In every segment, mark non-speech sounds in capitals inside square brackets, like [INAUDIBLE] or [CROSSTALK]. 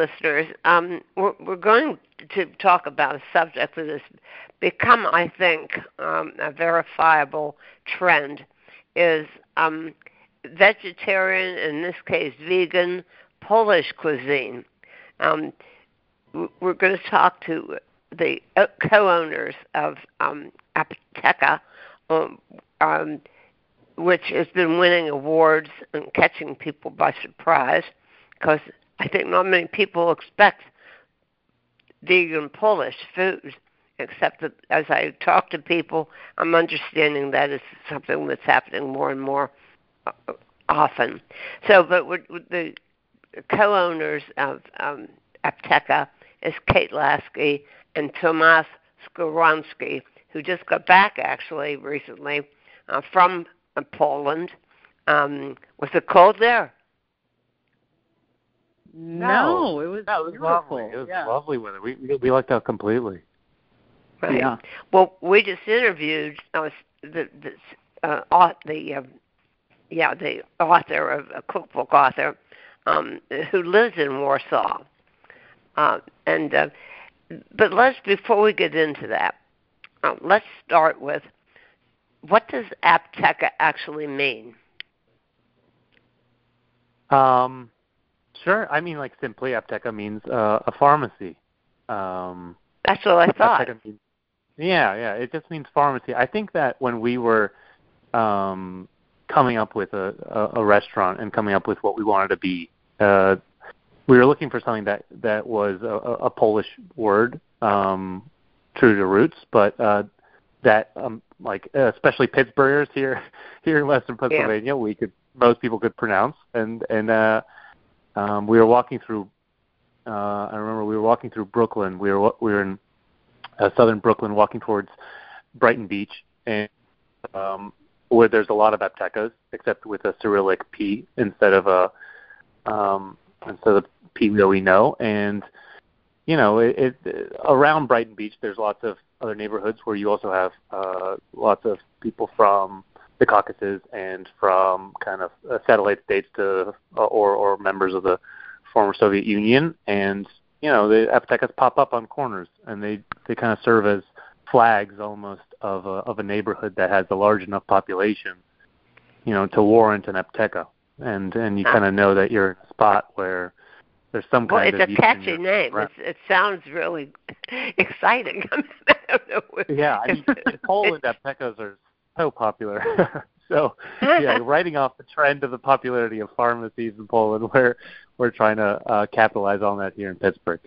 Listeners, um, we're, we're going to talk about a subject that has become, I think, um, a verifiable trend is um, vegetarian, in this case, vegan Polish cuisine. Um, we're going to talk to the co-owners of um, um, um, which has been winning awards and catching people by surprise, because I think not many people expect vegan Polish food, except that as I talk to people, I'm understanding that it's something that's happening more and more uh, often. So, but with the co-owners of um, Apteka is Kate Lasky and Tomas Skowronski, who just got back actually recently uh, from uh, Poland. Um, was it cold there? No, it was no, it was beautiful. lovely. It was yeah. lovely weather. We we, we lucked out completely. Right. Yeah. Well, we just interviewed uh, the the uh, the uh, yeah the author of a cookbook author um, who lives in Warsaw, uh, and uh, but let's before we get into that, uh, let's start with what does Apteka actually mean? Um, sure. I mean, like simply, Apteka means uh, a pharmacy. Um, That's what I thought. Means, yeah, yeah. It just means pharmacy. I think that when we were um, coming up with a, a, a restaurant and coming up with what we wanted to be, uh, we were looking for something that that was a, a Polish word, um, true to roots, but uh, that um, like especially Pittsburghers here [LAUGHS] here in Western Pennsylvania, yeah. we could most people could pronounce, and and uh, um, we were walking through. Uh, I remember we were walking through Brooklyn. We were we were in uh, southern Brooklyn, walking towards Brighton Beach, and um, where there's a lot of aptekas, except with a Cyrillic P instead of a um, instead of P that we know. And you know, it, it around Brighton Beach, there's lots of other neighborhoods where you also have uh, lots of people from the Caucasus and from kind of uh, satellite states to uh, or or members of the former Soviet Union, and you know the aptekas pop up on corners, and they they kind of serve as flags almost of a of a neighborhood that has a large enough population, you know, to warrant an apteka, and and you kind of know that you're in a spot where there's some well, kind it's of it's a catchy name. It's, it sounds really [LAUGHS] exciting. [LAUGHS] I don't know. Yeah, I mean, [LAUGHS] Poland, aptekas are so popular. [LAUGHS] so yeah, writing off the trend of the popularity of pharmacies in Poland, [LAUGHS] we're we're trying to uh, capitalize on that here in Pittsburgh.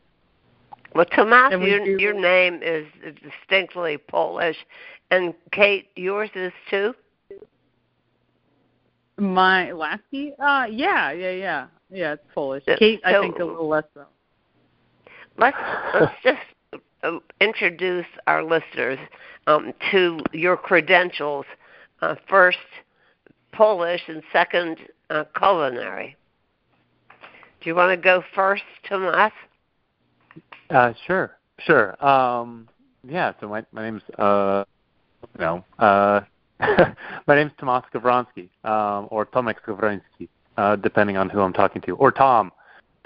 Well, Tomas, your do... your name is distinctly Polish, and Kate, yours is too. My Lasky, uh, yeah, yeah, yeah, yeah. It's Polish. So, Kate, I think a little less so. Let's let's just uh, introduce our listeners um, to your credentials. Uh, first, Polish, and second, uh, culinary. Do you want to go first, Tomas? Uh, sure, sure. Um, yeah. So my my name's uh, no, uh, [LAUGHS] my name's Tomas Skowronski, um, or Tomek Skowronski, uh, depending on who I'm talking to, or Tom,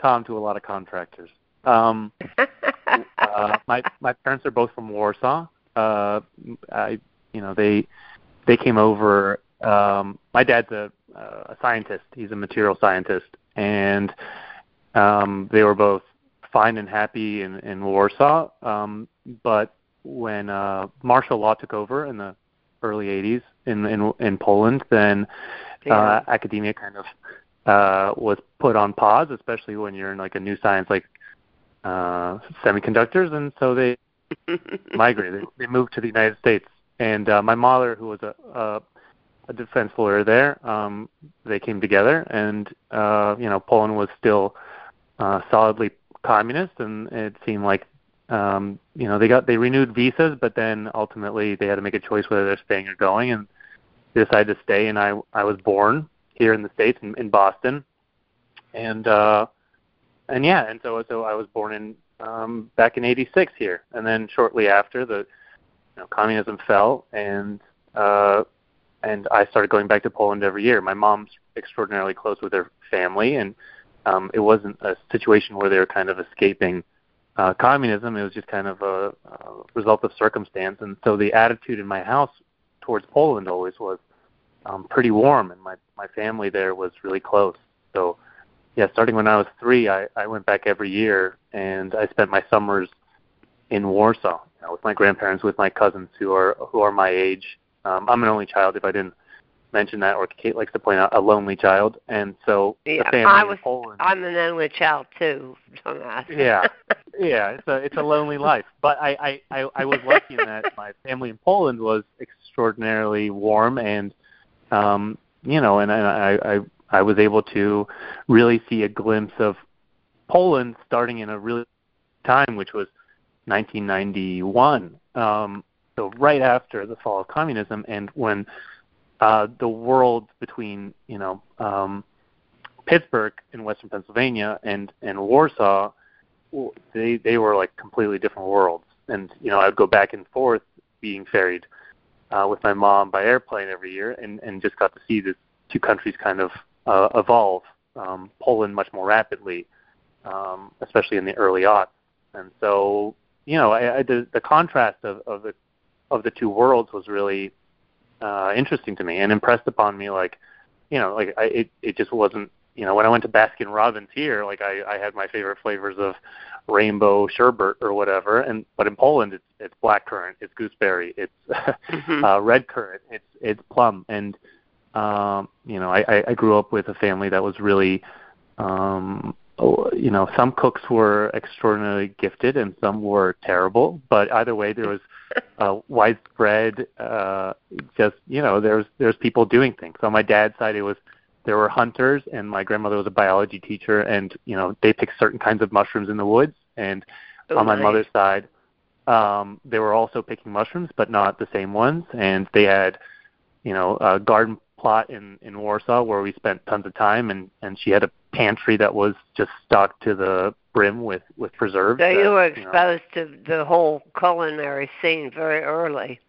Tom to a lot of contractors. Um, [LAUGHS] uh, my my parents are both from Warsaw. Uh, I, you know, they they came over. Um, my dad's a a scientist. He's a material scientist, and um, they were both fine and happy in, in Warsaw. Um, but when uh, martial law took over in the early 80s in in, in Poland, then uh, academia kind of uh, was put on pause, especially when you're in like a new science like uh, semiconductors, and so they [LAUGHS] migrated. They moved to the United States, and uh, my mother, who was a, a a defense lawyer there, um, they came together, and uh, you know Poland was still uh, solidly communist, and it seemed like um, you know they got they renewed visas, but then ultimately they had to make a choice whether they're staying or going, and they decided to stay. And I I was born here in the states in, in Boston, and uh, and yeah, and so so I was born in um, back in '86 here, and then shortly after the you know, communism fell, and uh, and I started going back to Poland every year. My mom's extraordinarily close with her family, and um, it wasn't a situation where they were kind of escaping uh, communism. It was just kind of a, a result of circumstance, and so the attitude in my house towards Poland always was um, pretty warm, and my my family there was really close. So, yeah, starting when I was three, I I went back every year, and I spent my summers in Warsaw you know, with my grandparents, with my cousins who are who are my age. Um, I'm an only child. If I didn't mention that, or Kate likes to point out, a lonely child, and so yeah, the family I was, in Poland. I'm an only child too. Yeah, [LAUGHS] yeah, it's a it's a lonely life. But I I I, I was lucky in that my family in Poland was extraordinarily warm, and um, you know, and I I I was able to really see a glimpse of Poland starting in a really time, which was 1991. Um, so right after the fall of communism, and when uh, the world between you know um, Pittsburgh in Western Pennsylvania and and Warsaw, they they were like completely different worlds. And you know I'd go back and forth being ferried uh, with my mom by airplane every year, and and just got to see the two countries kind of uh, evolve. Um, Poland much more rapidly, um, especially in the early aughts. And so you know I, I, the the contrast of, of the of the two worlds was really uh, interesting to me and impressed upon me. Like, you know, like I, it it just wasn't. You know, when I went to Baskin Robbins here, like I, I had my favorite flavors of rainbow sherbet or whatever, and but in Poland it's it's blackcurrant, it's gooseberry, it's [LAUGHS] mm-hmm. uh, red currant, it's it's plum, and um, you know, I, I grew up with a family that was really um, Oh, you know, some cooks were extraordinarily gifted and some were terrible, but either way, there was [LAUGHS] uh, widespread. Uh, just you know, there's there's people doing things. On my dad's side, it was there were hunters, and my grandmother was a biology teacher, and you know, they picked certain kinds of mushrooms in the woods. And oh, on my nice. mother's side, um, they were also picking mushrooms, but not the same ones. And they had, you know, a garden plot in in Warsaw where we spent tons of time, and and she had a pantry that was just stocked to the brim with with preserves. So that, you were know, exposed to the whole culinary scene very early.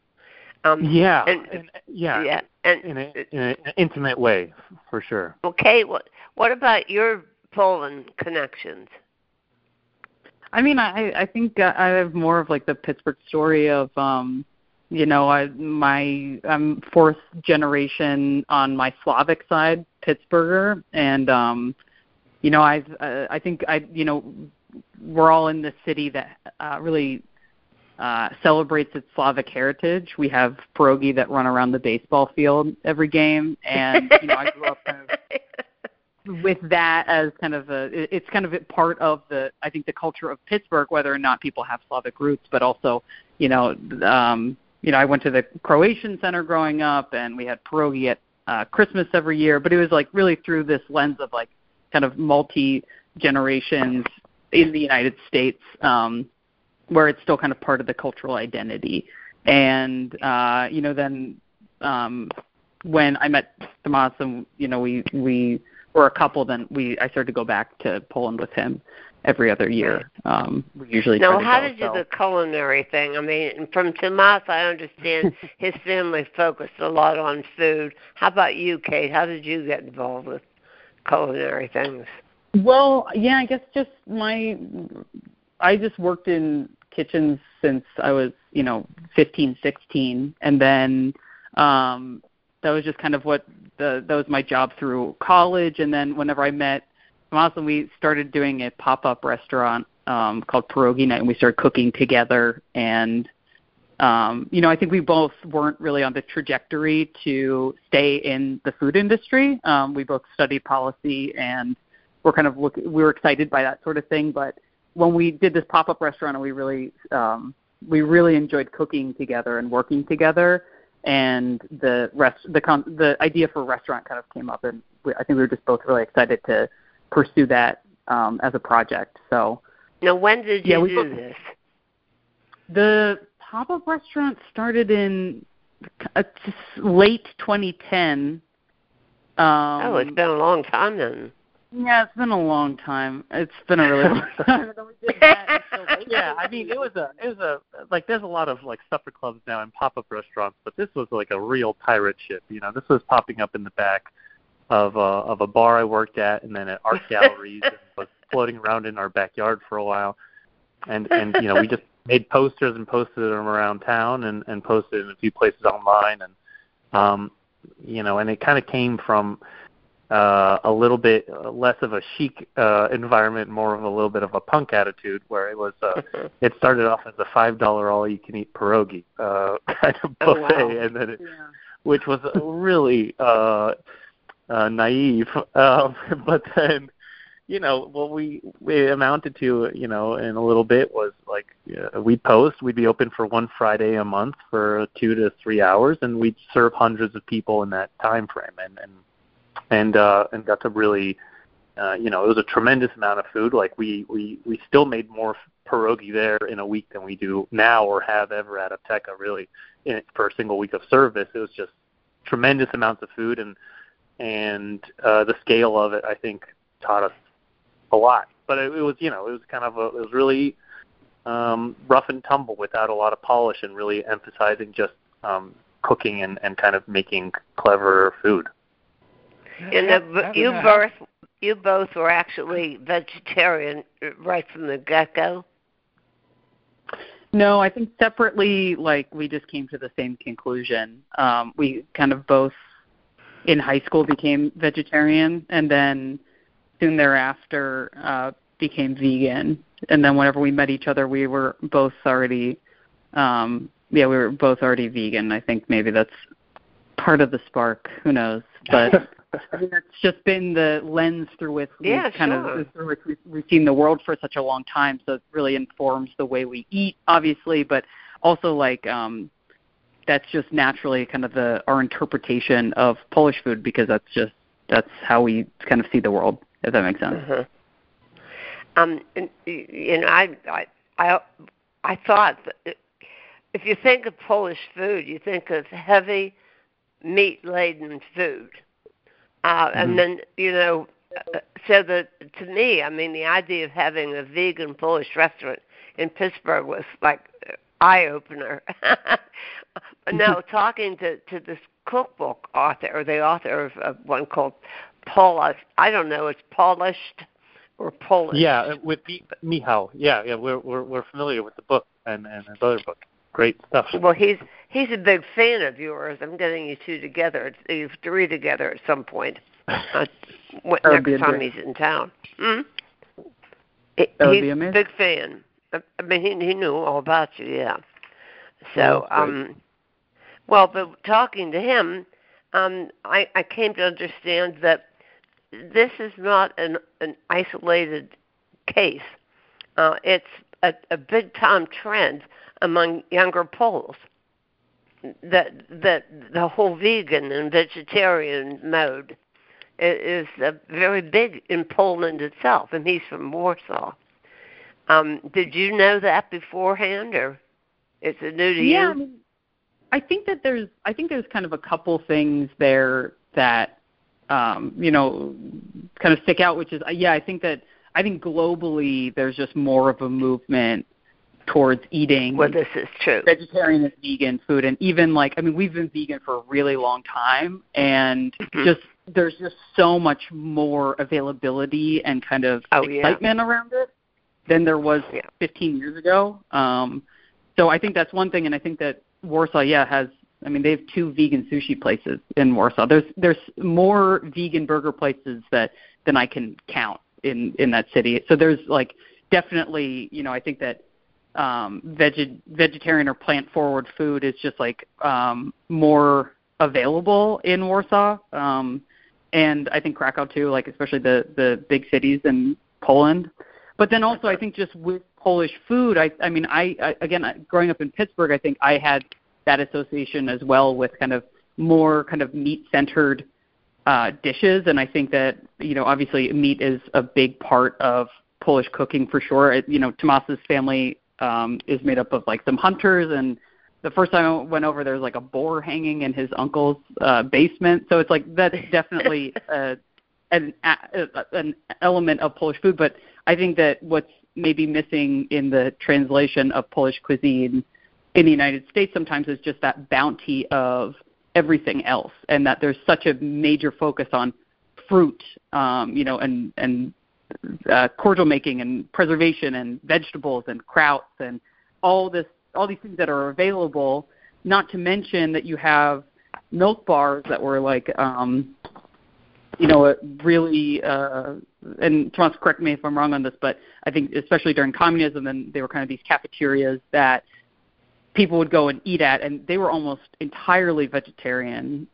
Um, yeah, and, and, yeah, yeah, and in, a, in an intimate way, for sure. Okay, what what about your Poland connections? I mean, I I think I have more of like the Pittsburgh story of um you know i my i'm fourth generation on my slavic side pittsburgher and um you know i've uh, i think i you know we're all in this city that uh really uh celebrates its slavic heritage. We have pierogi that run around the baseball field every game and you know i grew up kind of [LAUGHS] with that as kind of a it's kind of a part of the I think the culture of Pittsburgh whether or not people have Slavic roots but also you know um you know, I went to the Croatian Center growing up, and we had pierogi at uh, Christmas every year. But it was like really through this lens of like kind of multi generations in the United States, um, where it's still kind of part of the cultural identity. And uh, you know, then um, when I met Tomas, and you know, we we were a couple. Then we I started to go back to Poland with him every other year. Um, we usually now, how did you so. the culinary thing? I mean, from Tomas, I understand [LAUGHS] his family focused a lot on food. How about you, Kate? How did you get involved with culinary things? Well, yeah, I guess just my I just worked in kitchens since I was, you know, 15, 16 and then um that was just kind of what the that was my job through college and then whenever I met Awesome. We started doing a pop up restaurant um, called Pierogi Night, and we started cooking together. And um, you know, I think we both weren't really on the trajectory to stay in the food industry. Um, we both studied policy, and we're kind of look. We were excited by that sort of thing. But when we did this pop up restaurant, we really um, we really enjoyed cooking together and working together. And the rest, the con- the idea for a restaurant kind of came up, and we, I think we were just both really excited to pursue that um, as a project. So now, when did you yeah, we do this? The pop-up restaurant started in uh, late 2010. Um, oh, it's been a long time then. Yeah, it's been a long time. It's been a really long [LAUGHS] time. yeah, I mean, it was a, it was a, like, there's a lot of like supper clubs now and pop-up restaurants, but this was like a real pirate ship. You know, this was popping up in the back of a of a bar I worked at, and then at art [LAUGHS] galleries, and was floating around in our backyard for a while. And and you know we just made posters and posted them around town, and and posted in a few places online, and um, you know, and it kind of came from uh, a little bit less of a chic uh, environment, more of a little bit of a punk attitude, where it was. Uh, [LAUGHS] it started off as a five dollar all you can eat pierogi uh, [LAUGHS] kind of Oh, buffet, wow. and then it, Yeah. which was really uh, uh, naive. [LAUGHS] Um, but then, you know, what we we amounted to, you know, in a little bit was like uh, we'd post, we'd be open for one Friday a month for two to three hours, and we'd serve hundreds of people in that time frame, and and and uh, and got to really. Uh, you know, it was a tremendous amount of food. Like we we we still made more pierogi there in a week than we do now or have ever at Apteka. Really, in, for a single week of service, it was just tremendous amounts of food and and uh, the scale of it I think taught us a lot. But it, it was you know it was kind of a, it was really um, rough and tumble without a lot of polish and really emphasizing just um, cooking and, and kind of making clever food. And How- the, how you that both you both were actually vegetarian uh, right from the get go. No, I think separately, like we just came to the same conclusion. Um, we kind of both in high school became vegetarian, and then soon thereafter uh, became vegan. And then whenever we met each other, we were both already, um, yeah, we were both already vegan. I think maybe that's part of the spark. Who knows? But [LAUGHS] I mean, that's just been the lens through which we Yeah, kind sure. of through which we've, we've seen the world for such a long time. So it really informs the way we eat, obviously, but also like um, that's just naturally kind of the our interpretation of Polish food because that's just that's how we kind of see the world. If that makes sense. Uh-huh. Um, and, you know, I, I, I, I thought that if you think of Polish food, you think of heavy, meat-laden food, uh, Mhm. and then you know, so that to me, I mean, the idea of having a vegan Polish restaurant in Pittsburgh was like eye opener. [LAUGHS] but [LAUGHS] no, [LAUGHS] talking to to this cookbook author or the author of, of one called Polish, I don't know, it's polished or Polish. Yeah, uh, with Mi- Michał. Yeah, yeah, we're we're we're familiar with the book and and his other book. Great stuff. Well, he's he's a big fan of yours. I'm getting you two together. You three together at some point. [LAUGHS] Uh, what, next time great. he's in town. Hmm? That would he's be a amazing. big fan. I I mean, he he knew all about you. Yeah. So, great. um, well, but talking to him, um, I I came to understand that this is not an an isolated case. Uh, it's a, a big time trend among younger Poles. That that the whole vegan and vegetarian mode is uh, very big in Poland itself, and he's from Warsaw. Um, did you know that beforehand, or is it new to yeah, I, you? mean, I think that there's I think there's kind of a couple things there that um, you know kind of stick out, which is yeah, I think that I think globally there's just more of a movement towards eating Well, this is true. vegetarian and vegan food and even like I mean we've been vegan for a really long time and Mhm. just there's just so much more availability and kind of Oh, yeah. excitement around it than there was Yeah. 15 years ago. Um so I think that's one thing and I think that Warsaw yeah has I mean they have two vegan sushi places in Warsaw. There's there's more vegan burger places that than I can count in in that city. So there's like definitely, you know, I think that um, veg- vegetarian or plant forward food is just like um, more available in Warsaw, um, and I think Krakow too, like especially the the big cities in Poland. But then also, I think just with Polish food, I I mean, I, I again I- growing up in Pittsburgh, I think I had that association as well with kind of more kind of meat centered uh, dishes, and I think that you know obviously meat is a big part of Polish cooking for sure. It, you know, Tomas's family um, is made up of like some hunters, and the first time I went over, there was like a boar hanging in his uncle's uh, basement. So it's like that's definitely [LAUGHS] uh, an a, an element of Polish food. But I think that what's maybe missing in the translation of Polish cuisine in the United States sometimes is just that bounty of everything else, and that there's such a major focus on fruit, um, you know, and and uh, cordial making and preservation and vegetables and krauts and all this all these things that are available. Not to mention that you have milk bars that were like um, you know, a really, uh, and Thomas, correct me if I'm wrong on this, but I think especially during communism, then they were kind of these cafeterias that people would go and eat at, and they were almost entirely vegetarian,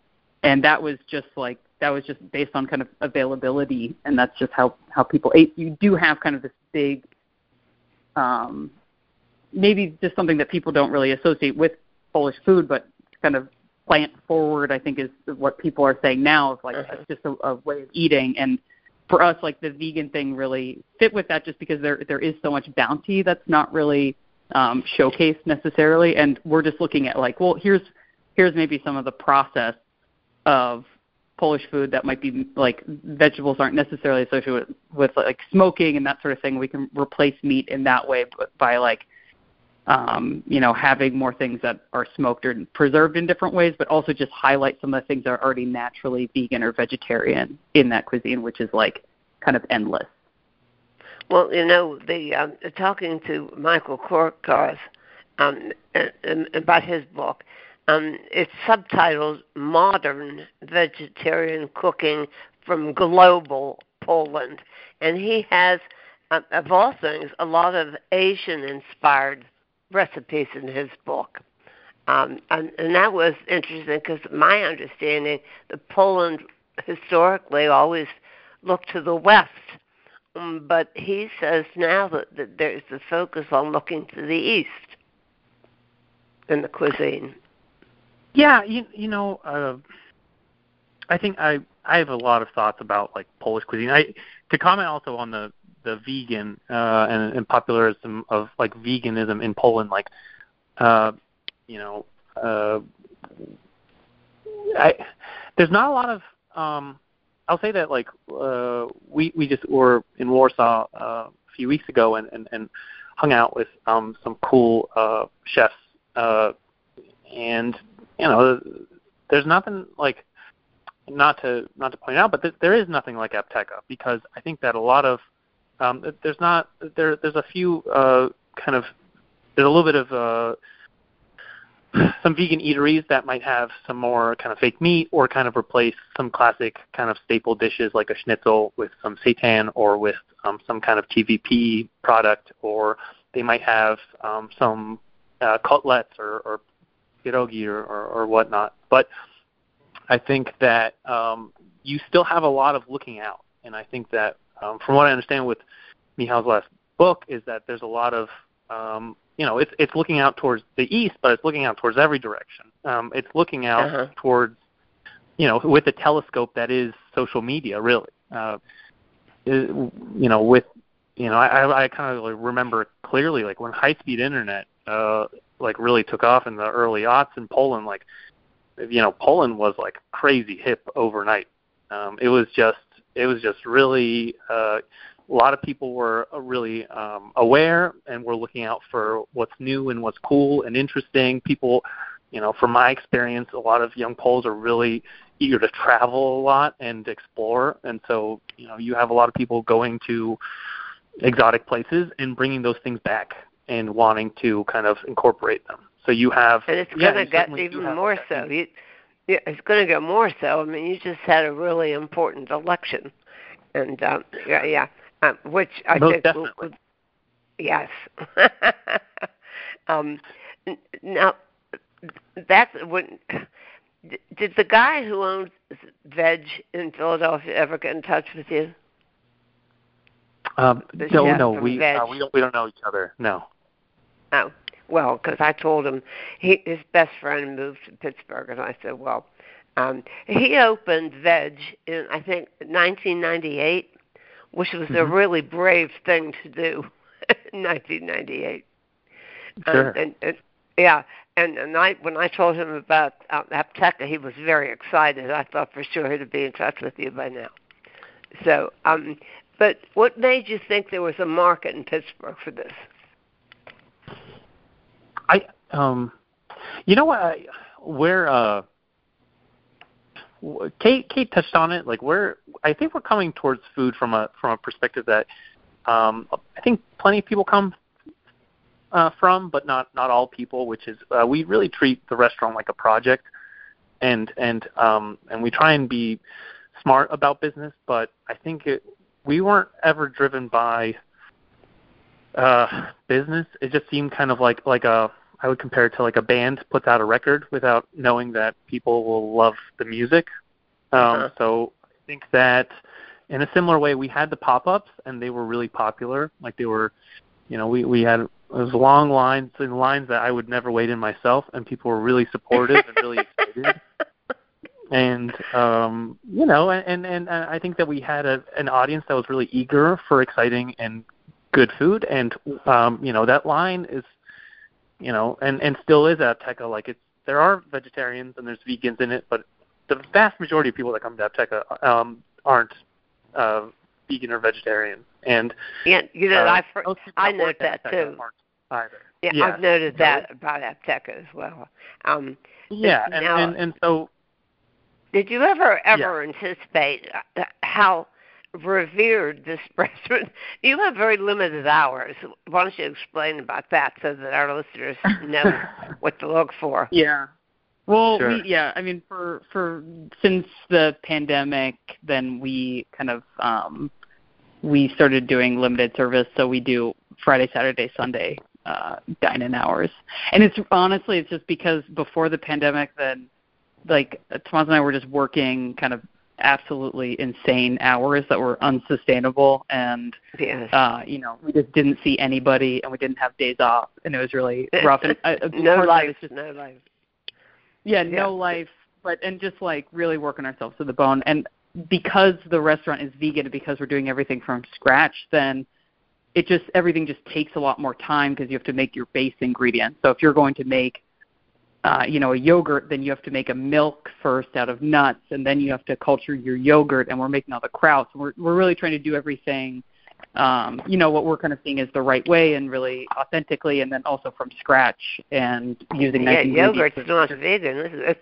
and that was just like that was just based on kind of availability, and that's just how how people ate. You do have kind of this big, um, maybe just something that people don't really associate with Polish food, but kind of plant forward i think is what people are saying now of like uh-huh. it's just a, a way of eating and for us like the vegan thing really fit with that just because there there is so much bounty that's not really um showcased necessarily and we're just looking at like well here's here's maybe some of the process of Polish food that might be like vegetables aren't necessarily associated with, with like smoking and that sort of thing. We can replace meat in that way by like um, you know, having more things that are smoked or preserved in different ways, but also just highlight some of the things that are already naturally vegan or vegetarian in that cuisine, which is like kind of endless. Well, you know, the um, talking to Michael Korkosz um, about his book, um, it's subtitled "Modern Vegetarian Cooking from Global Poland," and he has, uh, of all things, a lot of Asian-inspired recipes in his book. Um, and, and that was interesting because my understanding that Poland historically always looked to the west, um, but he says now that, that there's the focus on looking to the east in the cuisine. Yeah, you you know, uh, I think I I have a lot of thoughts about like Polish cuisine. I to comment also on the the vegan uh, and, and popularism of like veganism in Poland, like uh, you know, uh, I there's not a lot of um, I'll say that like uh, we we just were in Warsaw uh, a few weeks ago and, and, and hung out with um, some cool uh, chefs uh, and you know there's nothing like not to not to point out, but th- there is nothing like Apteka because I think that a lot of um, there's not there. There's a few uh, kind of there's a little bit of uh, some vegan eateries that might have some more kind of fake meat or kind of replace some classic kind of staple dishes like a schnitzel with some seitan or with um, some kind of TVP product, or they might have um, some uh, cutlets or, or pierogi or, or, or whatnot. But I think that um, you still have a lot of looking out, and I think that um, from what I understand with Michał's last book is that there's a lot of um, you know it's it's looking out towards the east, but it's looking out towards every direction. Um, it's looking out uh-huh. towards you know with a telescope that is social media, really. Uh, you know, with you know, I I kind of like remember clearly like when high speed internet uh like really took off in the early aughts in Poland, like you know, Poland was like crazy hip overnight. Um, it was just it was just really uh, a lot of people were uh, really um, aware and were looking out for what's new and what's cool and interesting. People, you know, from my experience, a lot of young Poles are really eager to travel a lot and explore, and so you know you have a lot of people going to exotic places and bringing those things back and wanting to kind of incorporate them. So you have, and it's going to get even more so. You, yeah, it's going to get more so. I mean, you just had a really important election, and um, yeah, yeah, um, which I Most think, definitely. Will, yes. [LAUGHS] um, now, that's when. Did the guy who owns Veg in Philadelphia ever get in touch with you? Um, no, no, we uh, we don't we don't know each other. No. Oh, well, because I told him he, his best friend moved to Pittsburgh, and I said, well, um, he opened Veg in I think 1998, which was mm-hmm. a really brave thing to do [LAUGHS] in 1998. Sure. Um, and, and yeah, and, and I when I told him about uh, Apteka, he was very excited. I thought for sure he'd be in touch with you by now. So, um, but what made you think there was a market in Pittsburgh for this? I um, you know what? I, where uh, Kate Kate touched on it. Like we're I think we're coming towards food from a from a perspective that um, I think plenty of people come uh, from, but not not all people. Which is uh, we really treat the restaurant like a project, and and um, and we try and be smart about business. But I think it, we weren't ever driven by uh, business. It just seemed kind of like like a I would compare it to like a band puts out a record without knowing that people will love the music. Um, uh-huh. So I think that in a similar way, we had the pop-ups and they were really popular. Like they were, you know, we we had it was long lines and lines that I would never wait in myself, and people were really supportive and really [LAUGHS] excited. And um, you know, and, and and I think that we had a, an audience that was really eager for exciting and good food, and um, you know that line is you know, and and still is at Apteka. Like it's there are vegetarians and there's vegans in it, but the vast majority of people that come to Apteka um, aren't uh, vegan or vegetarian. And yeah, you know, uh, I've I noted that too. Either. Yeah, yeah, I've noted that about Apteka as well. Um, yeah, and, now, and and so. Did you ever ever yeah. anticipate uh, how revered this [LAUGHS] restaurant. You have very limited hours. Why don't you explain about that so that our listeners know [LAUGHS] what to look for? Yeah. Well, sure. we, yeah, I mean, for for since the pandemic, then we kind of um, we started doing limited service. So we do Friday, Saturday, Sunday uh, dine-in hours, and it's honestly it's just because before the pandemic, then like Tomas and I were just working kind of absolutely insane hours that were unsustainable. And yes. uh you know we just didn't see anybody and we didn't have days off. And it was really rough. And uh, no life just no life. Yeah, yeah. no life. But and just like really working ourselves to the bone. And because the restaurant is vegan and because we're doing everything from scratch then it just everything just takes a lot more time because you have to make your base ingredients. So if you're going to make uh, you know, a yogurt, then you have to make a milk first out of nuts, and then you have to culture your yogurt, and we're making all the krauts. We're we're really trying to do everything, um, you know, what we're kind of seeing is the right way and really authentically, and then also from scratch and using yeah, nice yogurt's not vegan. Is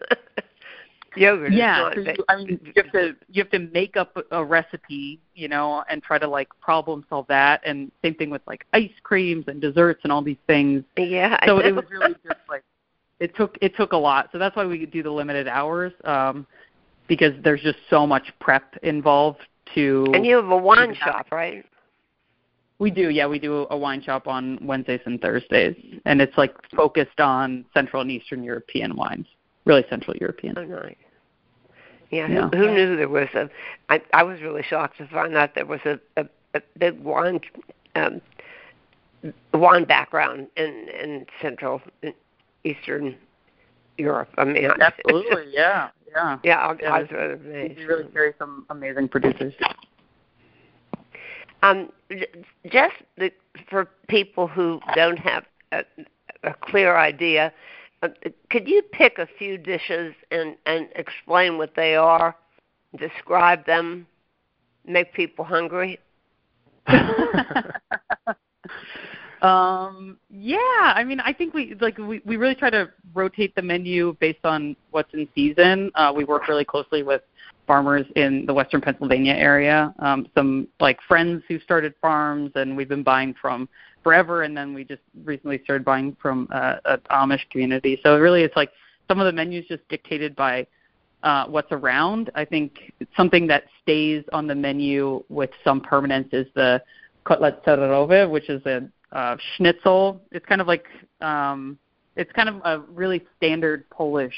[LAUGHS] yogurt. Yeah, so you, I mean, you have to you have to make up a recipe, you know, and try to like problem solve that. And same thing with like ice creams and desserts and all these things. Yeah. So it was really just like it took it took a lot. So that's why we do the limited hours um, because there's just so much prep involved to. And you have a wine shop, right? We do, yeah. We do a wine shop on Wednesdays and Thursdays, and it's like focused on Central and Eastern European wines, really Central European. Oh, nice. Yeah, yeah. Who, who knew there was a? I I was really shocked to find out there was a a, a big wine um, wine background in in Central Eastern Europe. I mean, absolutely, yeah, yeah, [LAUGHS] yeah. I, yeah, I was really amazed. We really carry some amazing producers. Um, just the, for people who don't have a, a clear idea, uh, could you pick a few dishes and and explain what they are, describe them, make people hungry? [LAUGHS] [LAUGHS] Um, yeah, I mean, I think we like we we really try to rotate the menu based on what's in season. Uh, we work really closely with farmers in the western Pennsylvania area. Um, some like friends who started farms, and we've been buying from forever. And then we just recently started buying from uh, an Amish community. So really, it's like some of the menus just dictated by uh, what's around. I think something that stays on the menu with some permanence is the kotlet serowe, which is a uh, schnitzel. It's kind of like um, it's kind of a really standard Polish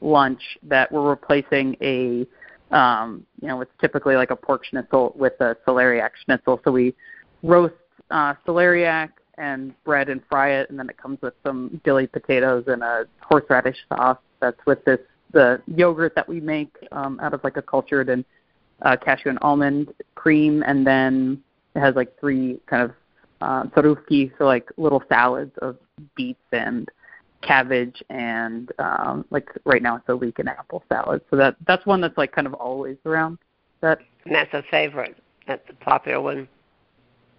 lunch that we're replacing a um, you know it's typically like a pork schnitzel with a celeriac schnitzel. So we roast uh, celeriac and bread and fry it, and then it comes with some dilly potatoes and a horseradish sauce that's with this the yogurt that we make um, out of like a cultured and uh, cashew and almond cream, and then it has like three kind of uh, so like little salads of beets and cabbage and um, like right now it's a leek and apple salad. So that that's one that's like kind of always around. That and that's a favorite. That's a popular one.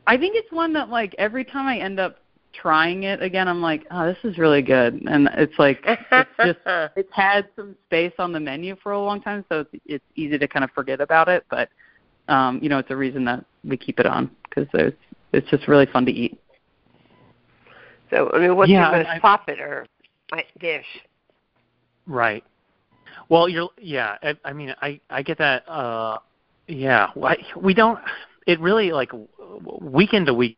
I think it's one that like every time I end up trying it again, I'm like, oh, this is really good, and it's like it's just [LAUGHS] it's had some space on the menu for a long time, so it's it's easy to kind of forget about it, but um, you know, it's a reason that we keep it on because it's it's just really fun to eat. So, I mean, what's Yeah, your most I- popular dish? Right. Well, you're yeah. I, I mean, I I get that. Uh, yeah. Why we don't. It really like w- w- weekend to week.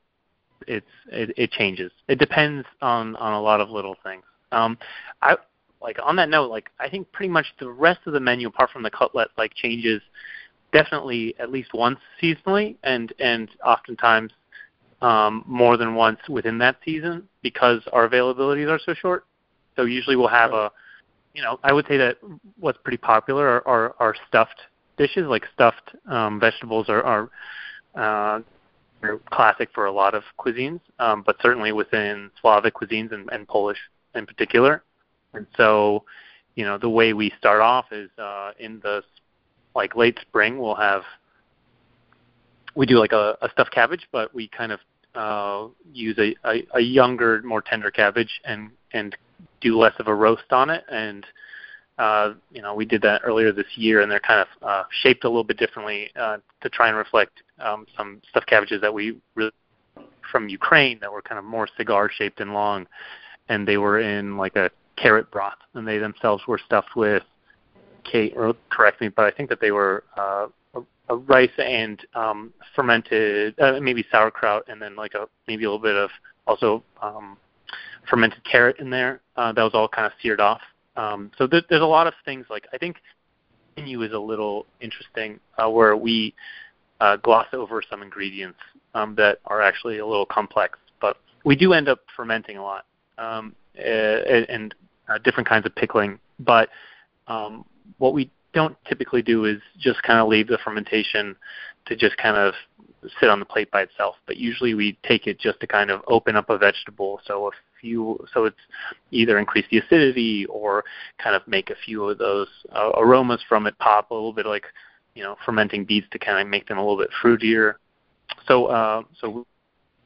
It's it, it changes. It depends on on a lot of little things. Um, I like on that note. Like I think pretty much the rest of the menu, apart from the cutlet, like changes definitely at least once seasonally, and and oftentimes um, more than once within that season because our availabilities are so short. So usually we'll have a you know, I would say that what's pretty popular are, are, are stuffed dishes, like stuffed um, vegetables are, are uh, are classic for a lot of cuisines, um, but certainly within Slavic cuisines and, and Polish in particular. And so, you know, the way we start off is uh, in the like late spring, we'll have we do like a, a stuffed cabbage, but we kind of uh, use a, a, a younger, more tender cabbage and and do less of a roast on it. And uh, you know, we did that earlier this year, and they're kind of uh, shaped a little bit differently uh, to try and reflect um, some stuffed cabbages that we really from Ukraine that were kind of more cigar shaped and long, and they were in like a carrot broth, and they themselves were stuffed with Kate, or correct me, but I think that they were uh, a, rice and um, fermented, uh, maybe sauerkraut, and then like a maybe a little bit of also um, fermented carrot in there. Uh, that was all kind of seared off. Um, so there, there's a lot of things like I think menu is a little interesting uh, where we uh, gloss over some ingredients um, that are actually a little complex, but we do end up fermenting a lot um, uh, and uh, different kinds of pickling. But um, what we don't typically do is just kind of leave the fermentation to just kind of sit on the plate by itself. But usually we take it just to kind of open up a vegetable. So a few, so it's either increase the acidity or kind of make a few of those uh, aromas from it pop a little bit like you know fermenting beets to kind of make them a little bit fruitier. So uh, so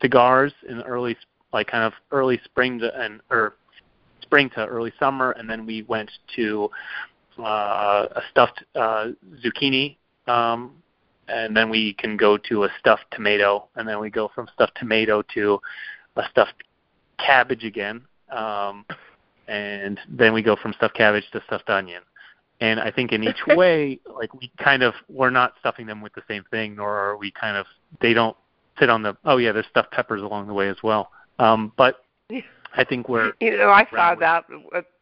cigars in early like kind of early spring to, and or spring to early summer, and then we went to uh, a stuffed uh, zucchini, um, and then we can go to a stuffed tomato, and then we go from stuffed tomato to a stuffed cabbage again, um, and then we go from stuffed cabbage to stuffed onion. And I think in each way, like we kind of we're not stuffing them with the same thing, nor are we kind of they don't sit on the oh yeah, there's stuffed peppers along the way as well. Um, but I think we're You know, I found out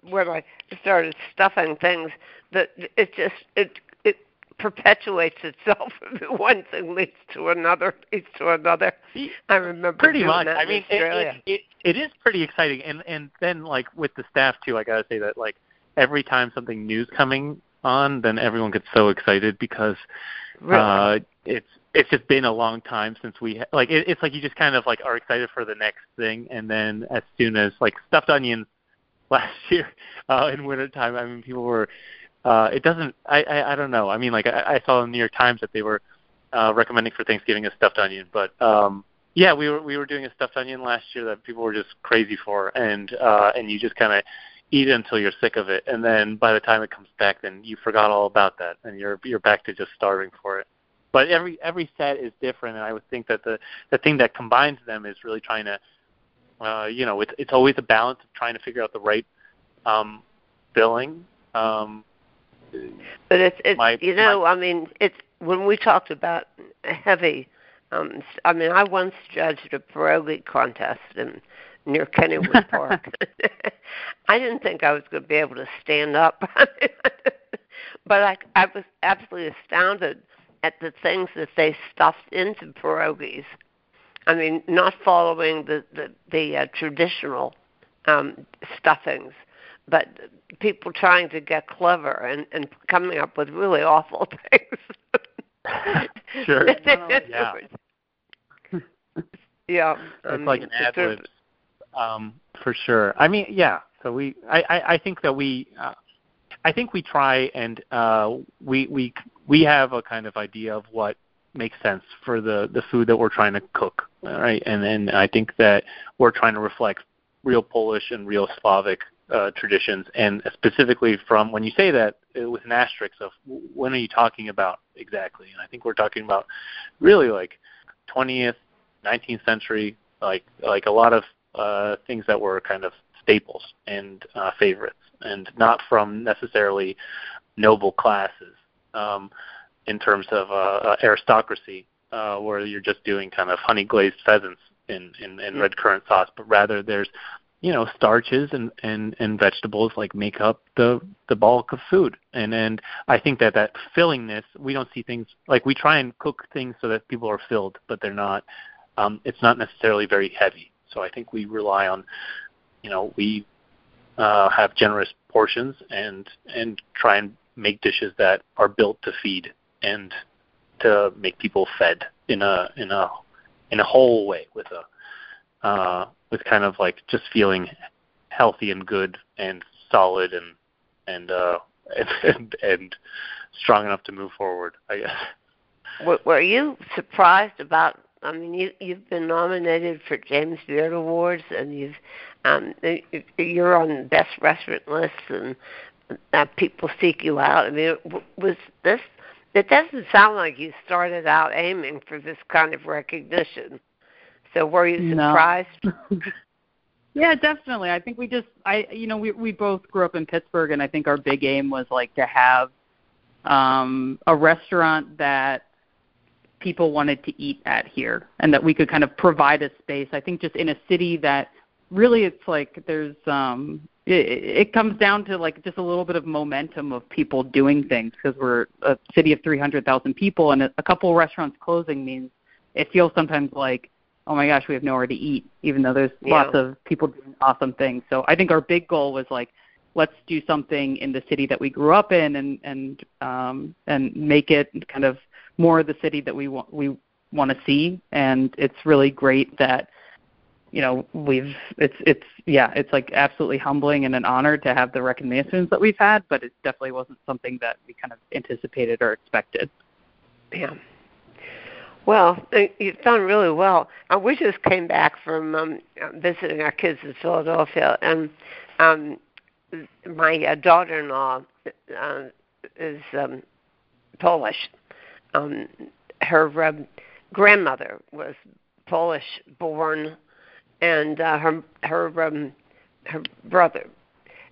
when I started stuffing things that it just it it perpetuates itself. [LAUGHS] One thing leads to another, leads to another. I remember pretty much. I mean, it, it, it it is pretty exciting, and and then like with the staff too, I gotta say that like every time something new's coming on, then everyone gets so excited because really. uh it's it's just been a long time since we like it, it's like you just kind of like are excited for the next thing, and then as soon as like stuffed onions [LAUGHS] last year uh in wintertime, I mean people were uh it doesn't I I, I don't know I mean like I, I saw in the New York Times that they were uh recommending for Thanksgiving a stuffed onion, but um yeah, we were we were doing a stuffed onion last year that people were just crazy for, and uh, and you just kind of eat it until you're sick of it, and then by the time it comes back, then you forgot all about that, and you're you're back to just starving for it. But every every set is different, and I would think that the the thing that combines them is really trying to, uh, you know, it's it's always a balance of trying to figure out the right um, filling. Um, But it's it's My- you know I mean it's when we talked about heavy. Um, I mean I once judged a pierogi contest in near Kennywood [LAUGHS] Park. [LAUGHS] I didn't think I was going to be able to stand up, [LAUGHS] but I I was absolutely astounded at the things that they stuffed into pierogies. I mean, not following the the, the uh, traditional um, stuffings, but people trying to get clever and, and coming up with really awful [LAUGHS] things. Sure. [LAUGHS] yeah. [LAUGHS] yeah. I it's like an ad lib, um, for sure. I mean, yeah. So we, I, I, I think that we, uh, I think we try and uh, we, we, we have a kind of idea of what makes sense for the the food that we're trying to cook. right? And and I think that we're trying to reflect real Polish and real Slavic uh, traditions, and specifically from when you say that uh, with an asterisk of when are you talking about exactly? And I think we're talking about really like 20th, 19th century, like like a lot of uh, things that were kind of staples and uh, favorites, and not from necessarily noble classes um, in terms of uh, uh, aristocracy, uh, where you're just doing kind of honey glazed pheasants in, in, in red currant sauce, but rather there's you know starches and and and vegetables like make up the the bulk of food. And and i think that that fillingness we don't see things like we try and cook things so that people are filled but they're not um it's not necessarily very heavy. So i think we rely on you know we uh have generous portions and and try and make dishes that are built to feed and to make people fed in a in a in a whole way with a uh with kind of like just feeling healthy and good and solid and and uh [LAUGHS] and and, strong enough to move forward i guess. Were you surprised about I mean, you you've been nominated for James Beard Awards, and you've um, you're on best restaurant lists, and uh, people seek you out. I mean, was this? It doesn't sound like you started out aiming for this kind of recognition. So were you surprised? No. [LAUGHS] [LAUGHS] yeah, definitely. I think we just I you know, we we both grew up in Pittsburgh and I think our big aim was like to have um a restaurant that people wanted to eat at here and that we could kind of provide a space. I think just in a city that really it's like there's um it, it comes down to like just a little bit of momentum of people doing things because we're a city of 300,000 people and a a couple of restaurants closing means it feels sometimes like oh my gosh, we have nowhere to eat, even though there's yeah. lots of people doing awesome things. So I think our big goal was like, let's do something in the city that we grew up in and and um, and make it kind of more of the city that we want we want to see. And it's really great that you know we've it's it's yeah it's like absolutely humbling and an honor to have the recognitions that we've had, but it definitely wasn't something that we kind of anticipated or expected. Yeah. Well, you've done really well. Uh, we just came back from um, visiting our kids in Philadelphia, and um, my uh, daughter-in-law uh, is um, Polish. Um, her um, grandmother was Polish-born, and uh, her her um, her brother,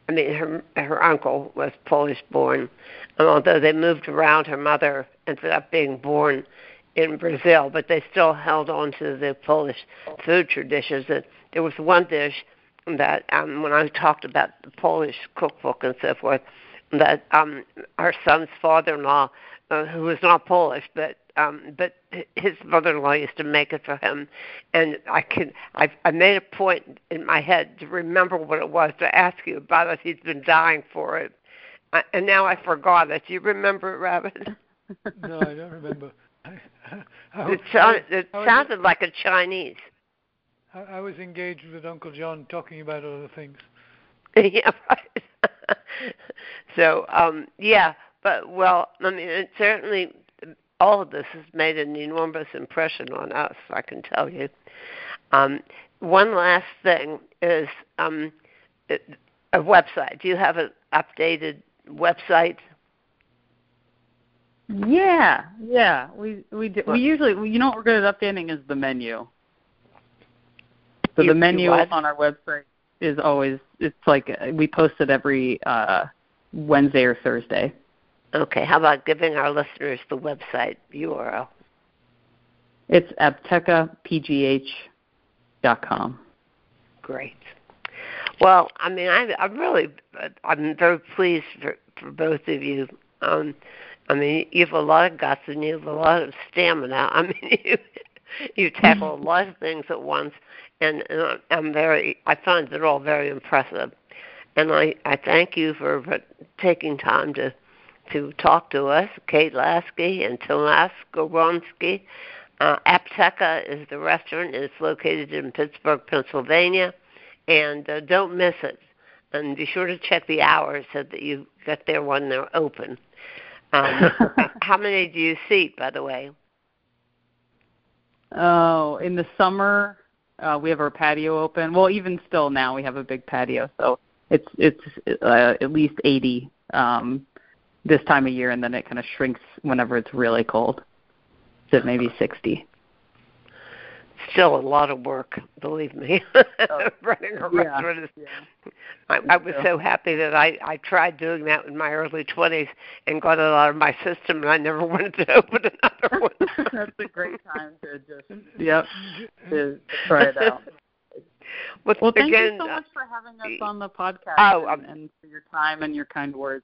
I mean her her uncle was Polish-born. And although they moved around, her mother ended up being born in Brazil, but they still held on to the Polish food traditions. And there was one dish that um, when I talked about the Polish cookbook and so forth, that um, our son's father-in-law, uh, who was not Polish, but um, but his mother-in-law used to make it for him, and I can I, I made a point in my head to remember what it was to ask you about it. He's been dying for it, uh, and now I forgot it. Do you remember it, Rabbit? [LAUGHS] no, I don't remember. [LAUGHS] it, sounded, it sounded like a Chinese. I, was engaged with Uncle John talking about other things. [LAUGHS] yeah, right. so, um, yeah, but well, I mean, it certainly all of this has made an enormous impression on us. I can tell you. Um, one last thing is um, a website. Do you have an updated website? Yeah, yeah. We we do, we usually we, you know what we're good at updating is the menu. So you, the menu on our website is always it's like uh, we post it every uh, Wednesday or Thursday. Okay, how about giving our listeners the website URL? It's aptekapgh.com. Great. Well, I mean, I, I'm really, I'm very pleased for, for both of you. Um, I mean, you have a lot of guts and you have a lot of stamina. [LAUGHS] I mean, you you tackle a lot of things at once, and, and I'm very. I find it all very impressive, and I I thank you for, for taking time to to talk to us, Kate Lasky and Tomasz Skowronski. Uh, Apteka is the restaurant. It's located in Pittsburgh, Pennsylvania, and uh, don't miss it. And be sure to check the hours so that you get there when they're open. Um, [LAUGHS] how many do you seat, by the way? Oh, in the summer, uh, we have our patio open. Well, even still now, we have a big patio, so it's it's uh, at least 80 um, this time of year, and then it kind of shrinks whenever it's really cold to maybe 60 still a lot of work, believe me. [LAUGHS] Oh, Running a yeah, restaurant is. yeah. I, I was so happy that I I tried doing that in my early twenties and got it out of my system, and I never [LAUGHS] wanted to open another [LAUGHS] one. That's a great time to just yep to try it out. well, Well, thank again, you so much for having us uh, on the podcast Oh, and, and for your time and your kind words.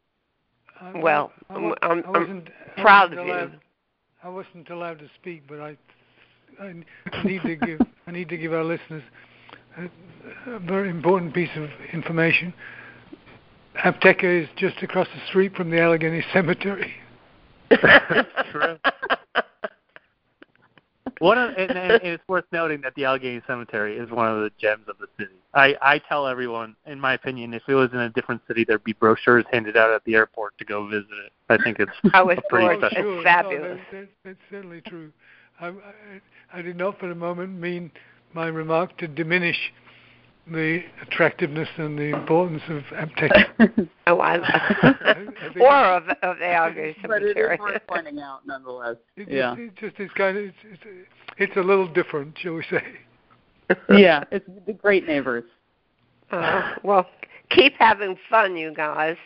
I- Well, I, I'm- I'm- I I'm wasn't, I proud wasn't of you. allowed, I wasn't allowed to speak, but I, I, I need to give, I need to give our listeners a, a very important piece of information. Apteka is just across the street from the Allegheny Cemetery. [LAUGHS] True. One of, and, and it's worth noting that the Allegheny Cemetery is one of the gems of the city. I, I tell everyone, in my opinion, if it was in a different city, there'd be brochures handed out at the airport to go visit it. I think it's [LAUGHS] Oh, it's a pretty gorgeous. special. It's fabulous. No, that, that, that's certainly true. I, I, I did not for a moment mean my remark to diminish the attractiveness and the importance of Apteka. [LAUGHS] oh, I, [LAUGHS] I think- or of of the Allegheny but it Cemetery. worth pointing out nonetheless. It, Yeah. it, it just is kind of it's, it's it's a little different, shall we say? [LAUGHS] yeah, it's the great neighbors. Uh, well, keep having fun, you guys.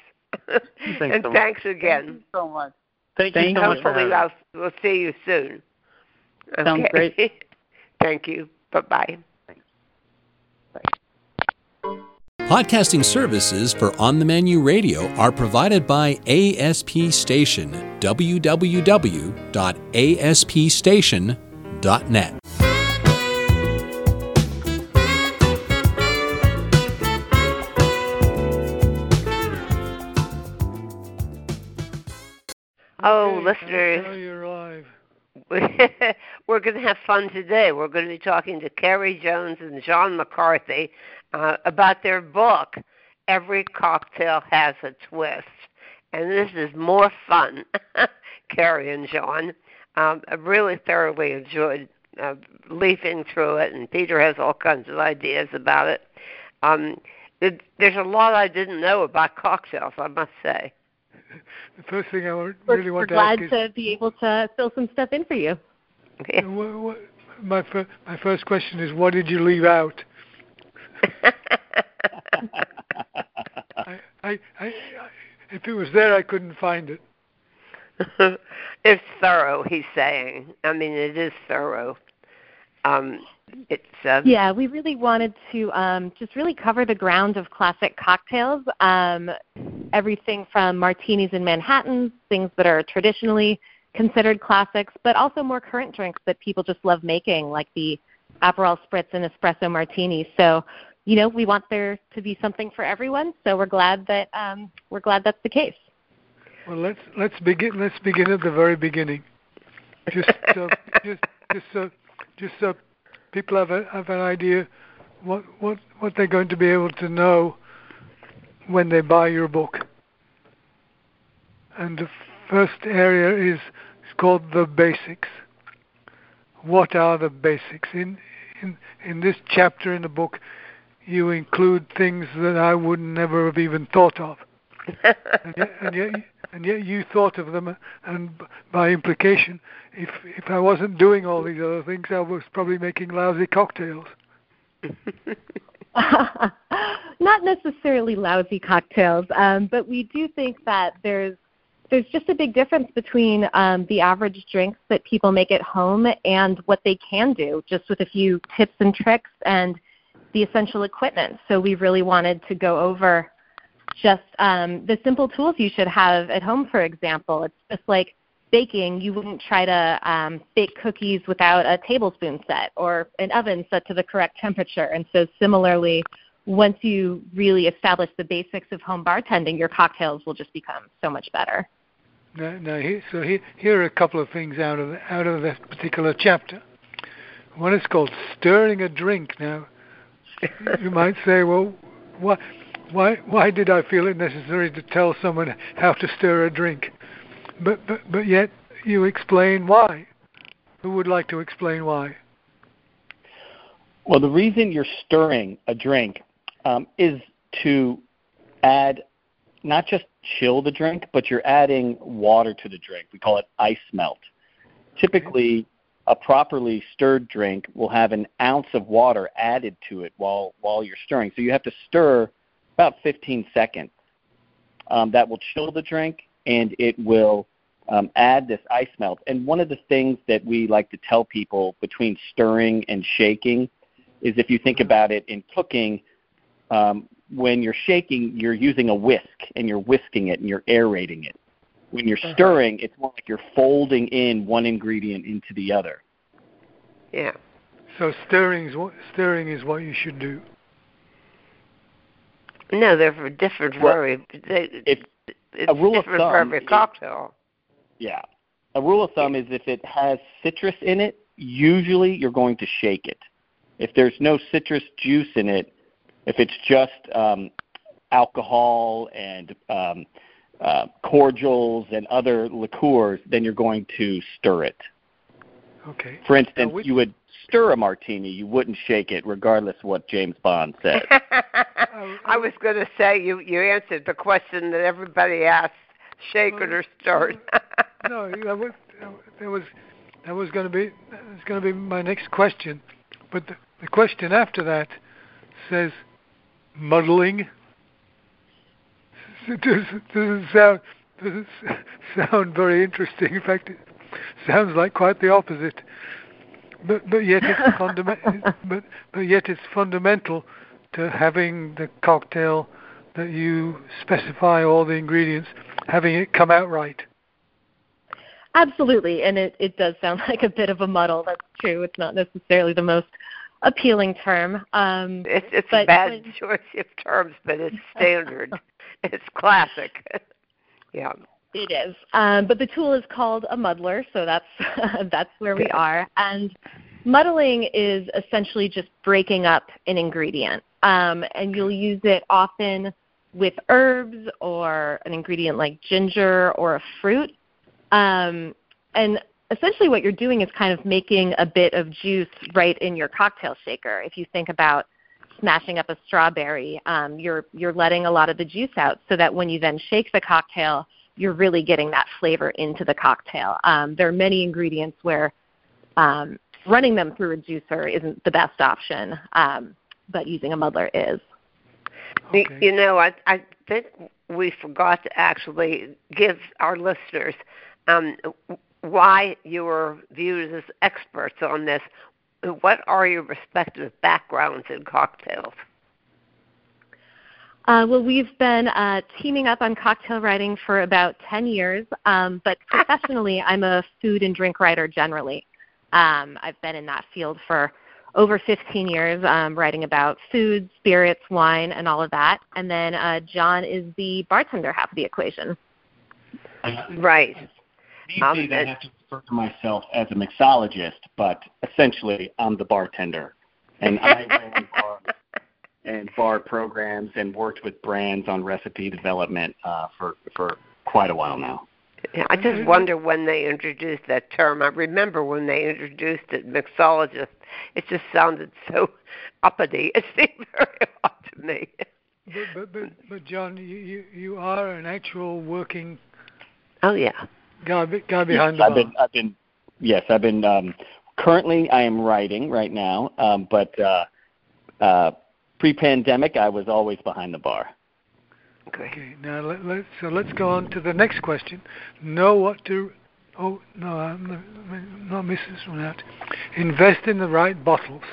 Thanks and so much. thanks Thank again. you so much. Thank, Thank you so you. much Hopefully, having me. I'll, we'll see you soon. Sounds great. Thank you. Bye bye. Podcasting services for On the Menu Radio are provided by ASP Station. www.aspstation.net. Oh, Okay, listeners. Now you're live. [LAUGHS] We're going to have fun today. We're going to be talking to Carey Jones and John McCarthy uh, about their book, Every Cocktail Has a Twist. And this is more fun, [LAUGHS] Carey and John. Um, I really thoroughly enjoyed uh, leafing through it, and Peter has all kinds of ideas about it. Um, it there's a lot I didn't know about cocktails, I must say. The first thing I wa- We're, really we're to glad ask is, to be able to fill some stuff in for you. uh, wha- wha- my fir- my first question is, what did you leave out? I, [LAUGHS] I, I, I, if it was there, I couldn't find it. [LAUGHS] it's thorough, he's saying. I mean, it is thorough. Um, it's uh, Yeah, we really wanted to um, just really cover the ground of classic cocktails. Um, everything from martinis and Manhattans, things that are traditionally considered classics, but also more current drinks that people just love making, like the Aperol Spritz and Espresso Martini. So, you know, we want there to be something for everyone. So we're glad that um, we're glad that's the case. Well, let's let's begin. Let's begin at the very beginning. Just so, [LAUGHS] just just so just so people have a, have an idea what what what they're going to be able to know when they buy your book. And the first area is is called the basics. What are the basics? In in in this chapter in the book, you include things that I would never have even thought of and yet, and yet, and yet you thought of them, and by implication, if if I wasn't doing all these other things, I was probably making lousy cocktails. [LAUGHS] Not necessarily lousy cocktails, um, but we do think that there's there's just a big difference between um, the average drinks that people make at home and what they can do, just with a few tips and tricks and the essential equipment. So we really wanted to go over just um, the simple tools you should have at home. For example, it's just like baking. You wouldn't try to um, bake cookies without a tablespoon set or an oven set to the correct temperature. And so similarly, once you really establish the basics of home bartending, your cocktails will just become so much better. Now, now here, so here, here are a couple of things out of out of this particular chapter. One is called stirring a drink. Now, you might say, well, why, why, why did I feel it necessary to tell someone how to stir a drink? But, but, but yet you explain why. Who would like to explain why? Well, the reason you're stirring a drink um, is to add not just chill the drink, but you're adding water to the drink. We call it ice melt. Typically, a properly stirred drink will have an ounce of water added to it while while you're stirring. So you have to stir about 15 seconds. Um, that will chill the drink and it will um, add this ice melt. And one of the things that we like to tell people between stirring and shaking is if you think about it in cooking, um, when you're shaking, you're using a whisk and you're whisking it and you're aerating it. When you're uh-huh. stirring, it's more like you're folding in one ingredient into the other. Yeah. So stirring is what stirring is what you should do. No, they're for different well, for every. They, it's a rule of thumb, for every cocktail. Yeah, a rule of thumb is if it has citrus in it, usually you're going to shake it. If there's no citrus juice in it, if it's just um, alcohol and um, uh, cordials and other liqueurs, then you're going to stir it. Okay. For instance, you would stir a martini, you wouldn't shake it, regardless of what James Bond said. [LAUGHS] I was going to say you you answered the question that everybody asks: shake it or stir it. no, that was that was that was going to be that was going to be my next question, but the, the question after that says muddling. It doesn't, doesn't sound doesn't sound very interesting. In fact, it sounds like quite the opposite. But but yet it's [LAUGHS] fundamental. But but yet it's fundamental to having the cocktail that you specify all the ingredients, having it come out right. Absolutely, and it, it does sound [LAUGHS] like a bit of a muddle. That's true. It's not necessarily the most appealing term. Um, it's it's a bad when, [LAUGHS] choice of terms, but it's [LAUGHS] standard. it's classic. [LAUGHS] yeah. It is, um, but the tool is called a muddler, so that's that's where we are. And muddling is essentially just breaking up an ingredient, um, and you'll use it often with herbs or an ingredient like ginger or a fruit. Um, and essentially what you're doing is kind of making a bit of juice right in your cocktail shaker. If you think about smashing up a strawberry, um, you're you're letting a lot of the juice out, so that when you then shake the cocktail, you're really getting that flavor into the cocktail. Um, there are many ingredients where um, running them through a juicer isn't the best option, um, but using a muddler is. Okay. You know, I I think we forgot to actually give our listeners um, why you were viewed as experts on this. What are your respective backgrounds in cocktails? Uh, well, we've been uh, teaming up on cocktail writing for about 10 years, um, but [LAUGHS] professionally, I'm a food and drink writer generally. Um, I've been in that field for over 15 years, um, writing about food, spirits, wine, and all of that. And then uh, John is the bartender half of the equation. Right. These um, days, I have to refer to myself as a mixologist, but essentially, I'm the bartender, and I [LAUGHS] ran bars and bar programs and worked with brands on recipe development uh, for for quite a while now. Yeah, I just wonder when they introduced that term. I remember when they introduced it, mixologist. It just sounded so uppity. It seemed very [LAUGHS] odd to me. But but but, but John, you, you you are an actual working. Oh yeah. Guy, guy behind yes, the I've been I've been yes I've been um, currently I am writing right now, um, but uh, uh, pre-pandemic I was always behind the bar. Okay. okay now let, let, so let's go on to the next question. Know what to oh no I'm not miss this one out. Invest in the right bottles.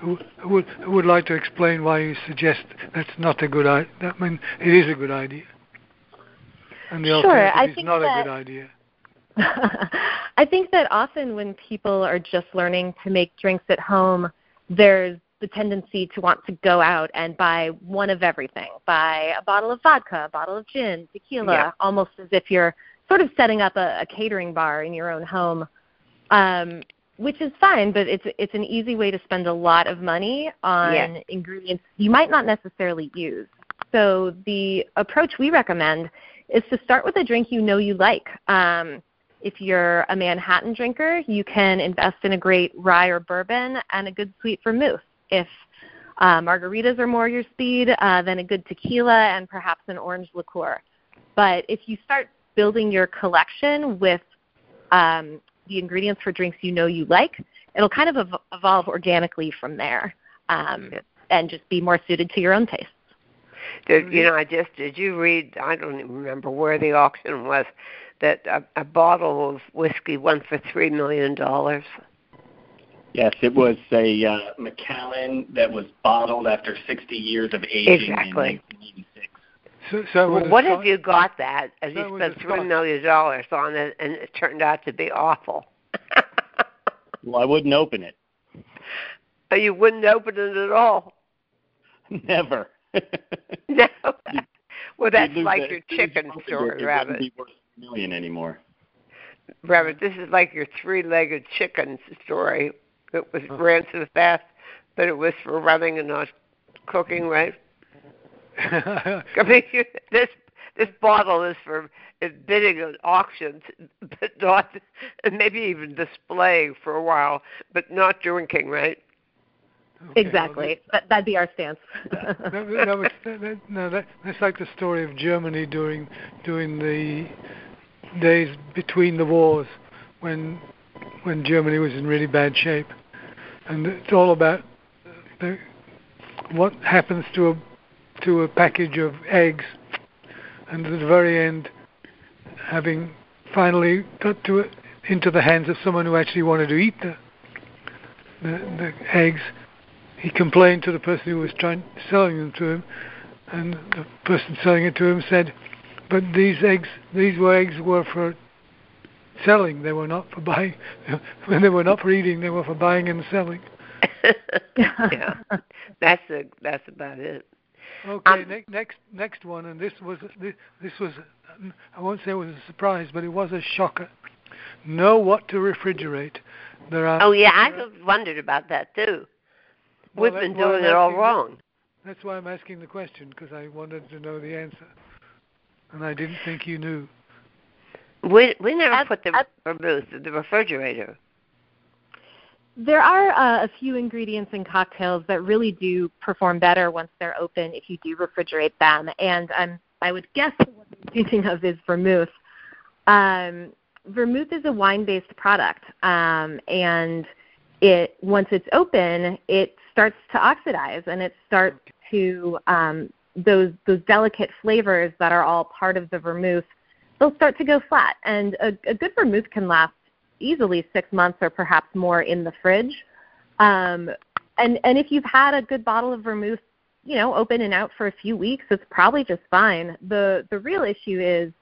Who, who would who would like to explain why you suggest that's not a good idea? I mean, it is a good idea. And the sure, I think not that, a good idea. [LAUGHS] I think that often when people are just learning to make drinks at home, there's the tendency to want to go out and buy one of everything. Buy a bottle of vodka, a bottle of gin, tequila, yeah. almost as if you're sort of setting up a, a catering bar in your own home. Um, which is fine, but it's it's an easy way to spend a lot of money on yes. ingredients you might not necessarily use. So the approach we recommend is to start with a drink you know you like. Um, if you're a Manhattan drinker, you can invest in a great rye or bourbon and a good sweet vermouth. If uh, margaritas are more your speed, uh, then a good tequila and perhaps an orange liqueur. But if you start building your collection with um, the ingredients for drinks you know you like, it'll kind of ev- evolve organically from there um, and just be more suited to your own tastes. Did you know? I just did you read? I don't even remember where the auction was. That a, a bottle of whiskey went for three million dollars. Yes, it was a uh, Macallan that was bottled after 60 years of aging Exactly. in 1986. So, so Well, what it if you got that and so you spent it three Scotch. million dollars on it and it turned out to be awful? [LAUGHS] Well, I wouldn't open it. But you wouldn't open it at all. [LAUGHS] Never. [LAUGHS] No. [LAUGHS] well, that's like it. your As soon as chicken story, it, it wouldn't Rabbit. be worth a million anymore. Rabbit, this is like your three-legged chicken story. It was ran so fast, but it was for running and not cooking, right? [LAUGHS] I mean, you, this this bottle is for bidding at auctions, but not, and maybe even displaying for a while, but not drinking, right? Okay, exactly. that, that'd be our stance. Well, [LAUGHS] that, that, that was, that, no, that, that's like the story of Germany during during the days between the wars, when when Germany was in really bad shape, and it's all about the, what happens to a to a package of eggs, and at the very end, having finally got to it into the hands of someone who actually wanted to eat the the, the eggs, he complained to the person who was trying selling them to him, and the person selling it to him said, "But these eggs, these were eggs were for selling. They were not for buying. [LAUGHS] when they were not for eating, they were for buying and selling." [LAUGHS] yeah, that's a, that's about it. Okay, Um, ne- next next one, and this was this, this was I won't say it was a surprise, but it was a shocker. Know what to refrigerate. There are Oh yeah, I wondered about that too. Well, We've been doing it all asking- wrong. That's why I'm asking the question because I wanted to know the answer, and I didn't think you knew. We we never At- put the at- vermouth in the refrigerator. There are uh, a few ingredients in cocktails that really do perform better once they're open if you do refrigerate them. And um, I would guess the one you're thinking of is vermouth. Um, vermouth is a wine-based product, um, and it once it's open, it starts to oxidize and it starts to um, those those delicate flavors that are all part of the vermouth. They'll start to go flat, and a, a good vermouth can last easily six months or perhaps more in the fridge. Um, and and if you've had a good bottle of vermouth, you know, open and out for a few weeks, it's probably just fine. The the real issue is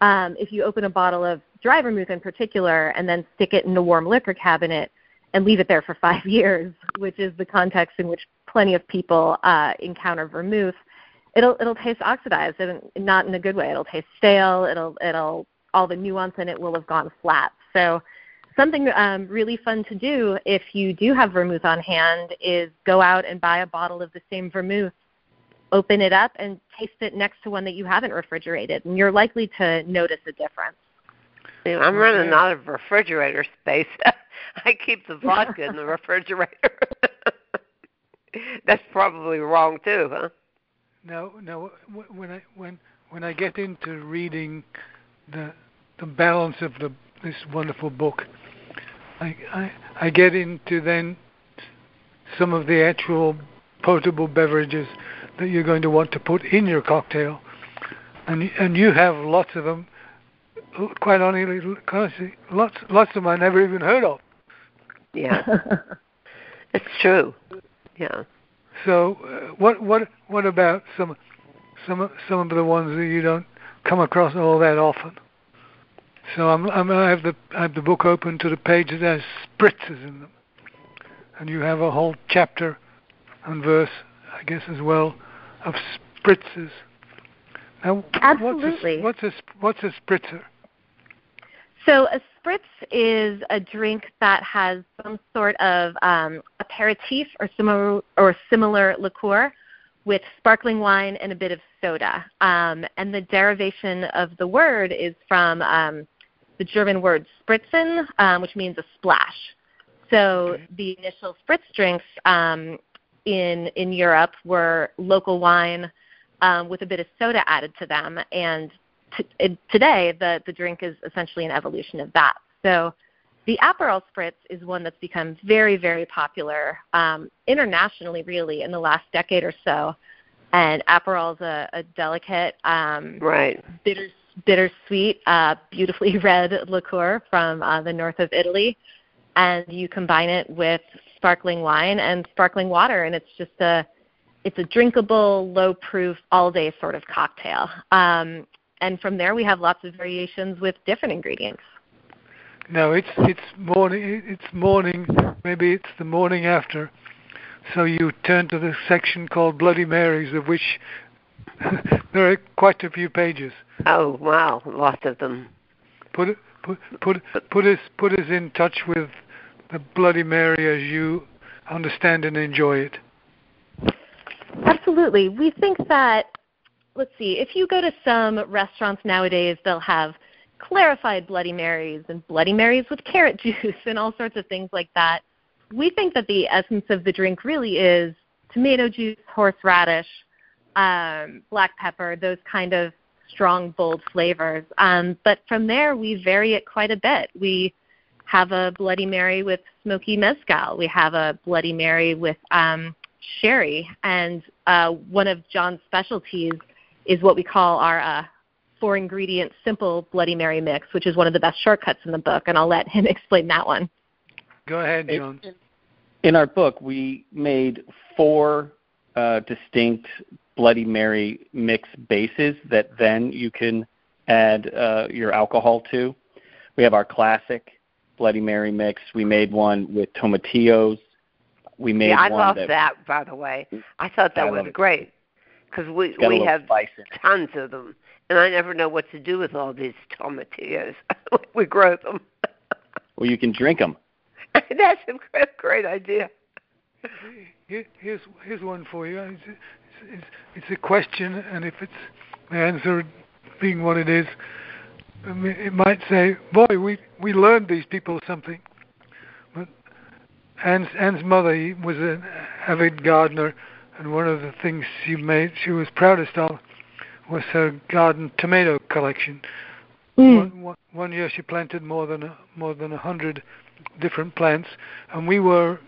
um, if you open a bottle of dry vermouth in particular and then stick it in a warm liquor cabinet and leave it there for five [LAUGHS] years, which is the context in which plenty of people uh, encounter vermouth, it'll it'll taste oxidized and not in a good way. It'll taste stale. It'll it'll all the nuance in it will have gone flat. So something um, really fun to do if you do have vermouth on hand is go out and buy a bottle of the same vermouth, open it up, and taste it next to one that you haven't refrigerated, and you're likely to notice a difference. I'm running out of refrigerator space. [LAUGHS] [LAUGHS] I keep the vodka in the refrigerator. [LAUGHS] That's probably wrong too, huh? No, no. wh- when I when when I get into reading the the balance of the this wonderful book, I I, I get into then some of the actual potable beverages that you're going to want to put in your cocktail, and and you have lots of them. L- Quite honestly, honestly, lots lots of them I never even heard of. Yeah, [LAUGHS] it's true. Yeah. So, uh, what what what about some some of- some of the ones that you don't come across all that often? So I'm, I'm I have the I have the book open to the page that has spritzes in them, and you have a whole chapter and verse, I guess as well, of spritzes. Now, Absolutely. what's a, what's a what's a spritzer? So a spritz is a drink that has some sort of um, aperitif or similar or similar liqueur with sparkling wine and a bit of soda. Um, and the derivation of the word is from um, the German word spritzen, um, which means a splash. So the initial spritz drinks um, in in Europe were local wine um, with a bit of soda added to them, and t- today the the drink is essentially an evolution of that. So the Aperol Spritz is one that's become very, very popular um, internationally, really, in the last decade or so. And Aperol is a, a delicate, um, right, bitter, bittersweet, uh, beautifully [LAUGHS] red liqueur from uh, the north of Italy, and you combine it with sparkling wine and sparkling water, and it's just a it's a drinkable, low proof, all day sort of cocktail. Um, and from there, we have lots of variations with different ingredients. No, it's it's morning. It's morning. Maybe it's the morning after. So you turn to the section called Bloody Marys, of which [LAUGHS] there are quite a few pages. Oh wow, lots of them. Put put put put us put us in touch with the Bloody Mary as you understand and enjoy it. Absolutely. We think that let's see, if you go to some restaurants nowadays, they'll have clarified Bloody Marys and Bloody Marys with carrot [LAUGHS] juice and all sorts of things like that. We think that the essence of the drink really is tomato juice, horseradish, um, black pepper, those kind of strong, bold flavors. Um, but from there, we vary it quite a bit. We have a Bloody Mary with smoky mezcal. We have a Bloody Mary with um, sherry. And uh, one of John's specialties is what we call our uh, four ingredient simple Bloody Mary mix, which is one of the best shortcuts in the book, and I'll let him [LAUGHS] explain that one. Go ahead, John. In our book, we made four uh, distinct Bloody Mary mix bases that then you can add uh, your alcohol to. We have our classic Bloody Mary mix. We made one with tomatillos. We made yeah, I one love that, that. By the way, I thought that I was love it. great because we It's got a we have spice in it. tons of them, and I never know what to do with all these tomatillos. [LAUGHS] we grow them. [LAUGHS] Well, you can drink them. [LAUGHS] That's a great, great idea. Here- Here's here's one for you. It's, it's, it's a question, and if it's the answer being what it is, it might say, "Boy, we we learned these people something." But Anne's Anne's mother was an avid gardener, and one of the things she made she was proudest of was her garden tomato collection. Hmm. One, one, one year she planted more than a, more than a hundred different plants, and we were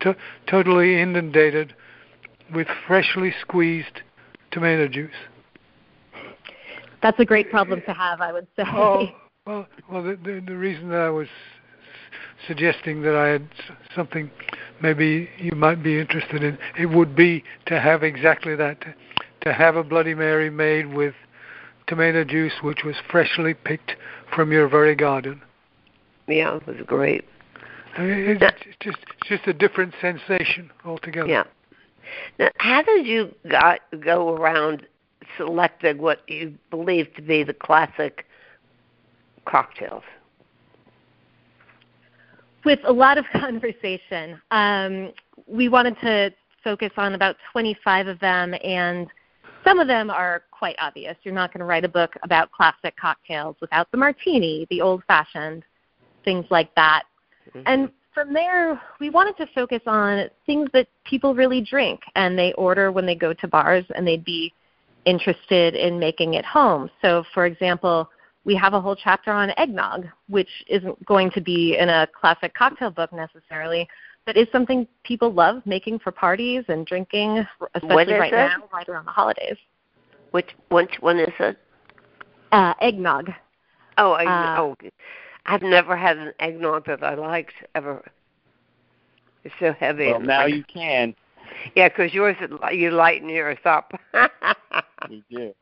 to- totally inundated with freshly squeezed tomato juice. That's a great problem to have, I would say. Oh, well, well, the, the, the reason that I was suggesting that I had something maybe you might be interested in, it would be to have exactly that, to, to have a Bloody Mary made with tomato juice, which was freshly picked from your very garden. Yeah, it was great. I mean, it's, it's just it's just a different sensation altogether. Yeah. Now, how did you got, go around selecting what you believe to be the classic cocktails? With a lot of [LAUGHS] conversation, um, we wanted to focus on about 25 of them, and some of them are quite obvious. You're not going to write a book about classic cocktails without the martini, the old fashioned, things like that. And from there, we wanted to focus on things that people really drink and they order when they go to bars and they'd be interested in making it home. So, for example, we have a whole chapter on eggnog, which isn't going to be in a classic cocktail book necessarily, but is something people love making for parties and drinking, especially right it? now, right around the holidays. Which which one is it? Uh, eggnog. Oh, I, Uh, oh, I've never had an eggnog that I liked ever. It's so heavy. Well, and now like- you can. Yeah, because yours you lighten yours [LAUGHS] up. You do.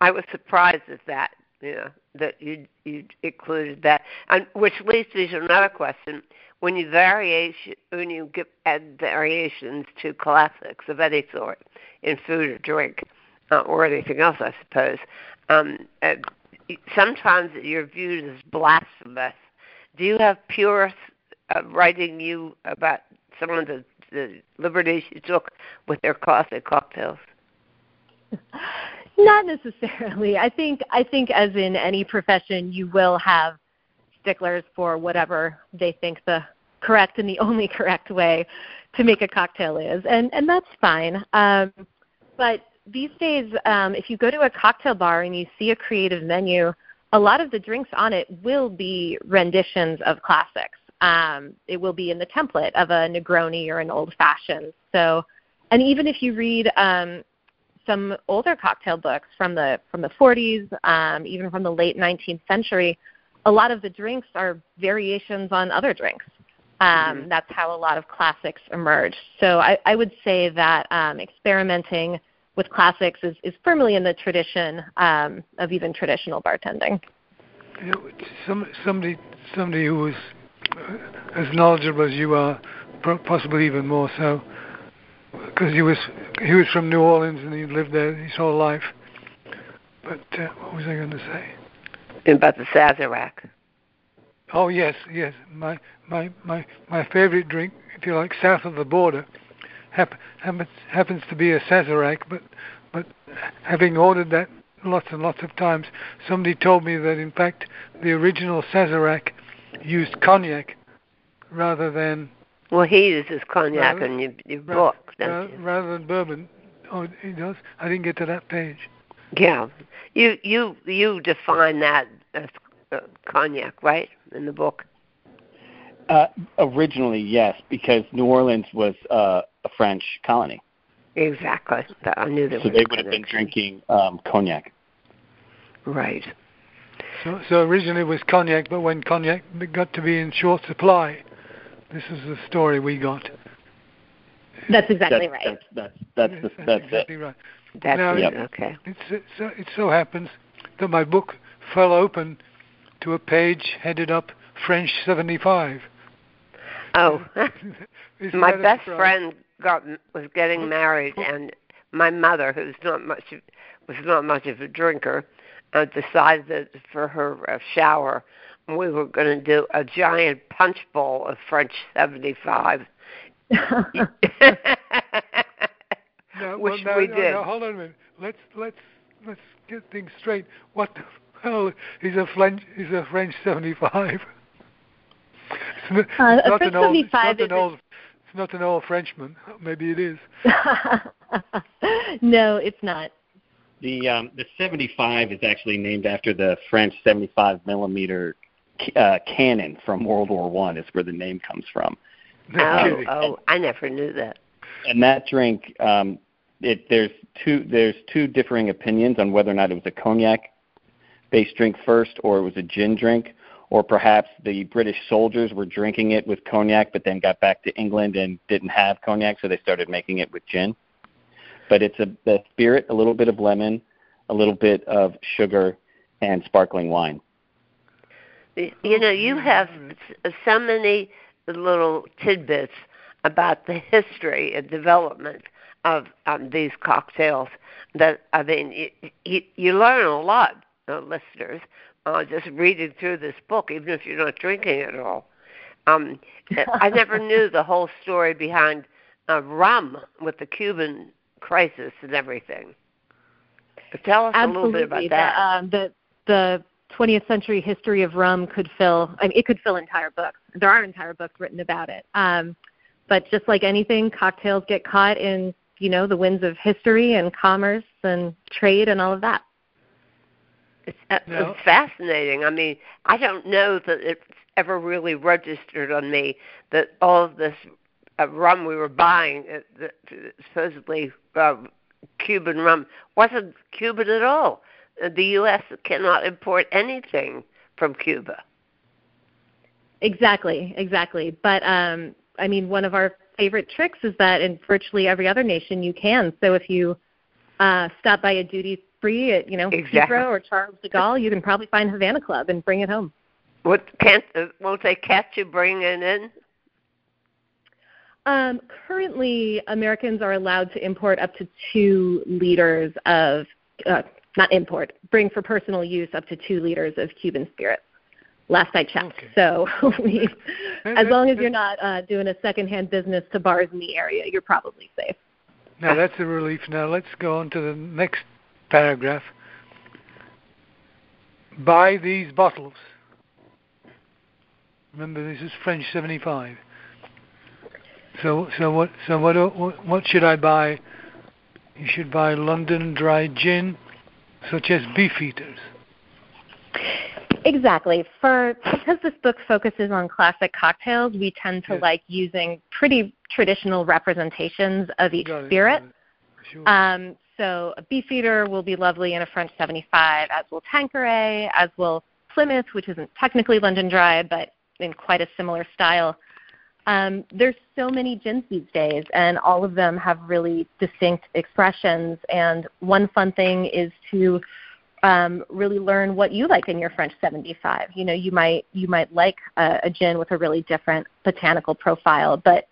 I was surprised at that. Know that you you included that, and which leads me to another question. When you variation, when you give add variations to classics of any sort in food or drink, uh, or anything else, I suppose, um, uh, sometimes you're viewed as blasphemous. Do you have purists uh, writing you about some of the, the liberties you took with their classic cocktails? [LAUGHS] Not necessarily. I think I think as in any profession, you will have sticklers for whatever they think the correct and the only [LAUGHS] correct way to make a cocktail is, and and that's fine. Um, but these days, um, if you go to a cocktail bar and you see a creative menu, a lot of the drinks on it will be renditions of classics. Um, it will be in the template of a Negroni or an old fashioned. So, and even if you read um, some older cocktail books from the from the 40s, um, even from the late 19th century, a lot of the drinks are variations on other drinks. Um, mm-hmm. That's how a lot of classics emerge. So I, I would say that um, experimenting with classics is, is firmly in the tradition um, of even traditional bartending. You know, some, somebody, somebody who was as knowledgeable as you are, possibly even more so, because he was he was from New Orleans and he lived there his whole life. But uh, what was I going to say? About the Sazerac. Oh yes, yes. My my my my favorite drink, if you like, south of the border, hap- happens happens to be a Sazerac. But but having ordered that lots and lots of times, somebody told me that in fact the original Sazerac used cognac rather than. Well, he uses cognac rather, in your, your rather, book, rather, rather than bourbon. Oh, he does. I didn't get to that page. Yeah, you you you define that as uh, cognac, right, in the book? Uh, originally, yes, because New Orleans was uh, a French colony. Exactly. I knew that. So they would have been drinking um, cognac. Right. So, so originally it was cognac, but when cognac got to be in short supply, this is the story we got. That's exactly that's, right. That's that's that's, that's, that's exactly it. right. That's now, yep. okay. It's, it, so, it so happens that my book fell open to a page headed up French 75. Oh, [LAUGHS] [LAUGHS] my best friend got was getting married, and my mother, who's not much was not much of a drinker, uh, decided that for her uh, shower we were going to do a giant punch bowl of French 75. no, [LAUGHS] Which well, no, we no, did. No, hold on a minute. Let's let's let's get things straight. What the hell is a French is a French 75? It's not, uh, not an old, it's not an old, it's not an old Frenchman. Maybe it is. [LAUGHS] no, it's not. The um, the 75 is actually named after the French 75 millimeter uh, cannon from World War One. Is where the name comes from. Oh, oh, I never knew that. And that drink, um, it there's two there's two differing opinions on whether or not it was a cognac based drink first or it was a gin drink or perhaps the British soldiers were drinking it with cognac, but then got back to England and didn't have cognac, so they started making it with gin. But it's a the spirit, a little bit of lemon, a little bit of sugar, and sparkling wine. You know, you have so many little tidbits about the history and development of um, these cocktails that I mean, you, you learn a lot, uh, listeners, uh, just reading through this book, even if you're not drinking it all. Um, [LAUGHS] I never knew the whole story behind uh, rum with the Cuban crisis and everything. Tell us Absolutely. a little bit about that. The, um, the the 20th century history of rum could fill. I mean, it could fill entire books. There are entire books written about it. Um, but just like anything, cocktails get caught in you know the winds of history and commerce and trade and all of that. It's, uh, no. it's fascinating. I mean, I don't know that it's ever really registered on me that all of this uh, rum we were buying, uh, the, supposedly uh, Cuban rum, wasn't Cuban at all. Uh, the U.S. cannot import anything from Cuba. Exactly, exactly. But um, I mean, one of our favorite tricks is that in virtually every other nation you can. So if you uh, stop by a duty free at you know exactly. Heathrow or Charles de Gaulle, you can probably find Havana Club and bring it home. What can't uh, won't they catch you bringing in? Um, currently, Americans are allowed to import up to two liters of uh, not import, bring for personal use up to two liters of Cuban spirits. Last I checked. Okay. So, [LAUGHS] we, as long as you're not uh, doing a secondhand business to bars in the area, you're probably safe. Now that's a relief. Now let's go on to the next paragraph. Buy these bottles. Remember, this is French 75. So, so what? So what? What should I buy? You should buy London Dry Gin, such as Beefeaters. Exactly. For because this book focuses on classic cocktails, we tend to yes. like using pretty traditional representations of each got spirit. Sure. Um, so a Beefeater will be lovely in a French 75, as will Tanqueray, as will Plymouth, which isn't technically London Dry, but in quite a similar style. Um, there's so many gins these days, and all of them have really distinct expressions. And one fun thing is to um, really learn what you like in your French 75. You know, you might you might like a, a gin with a really different botanical profile, but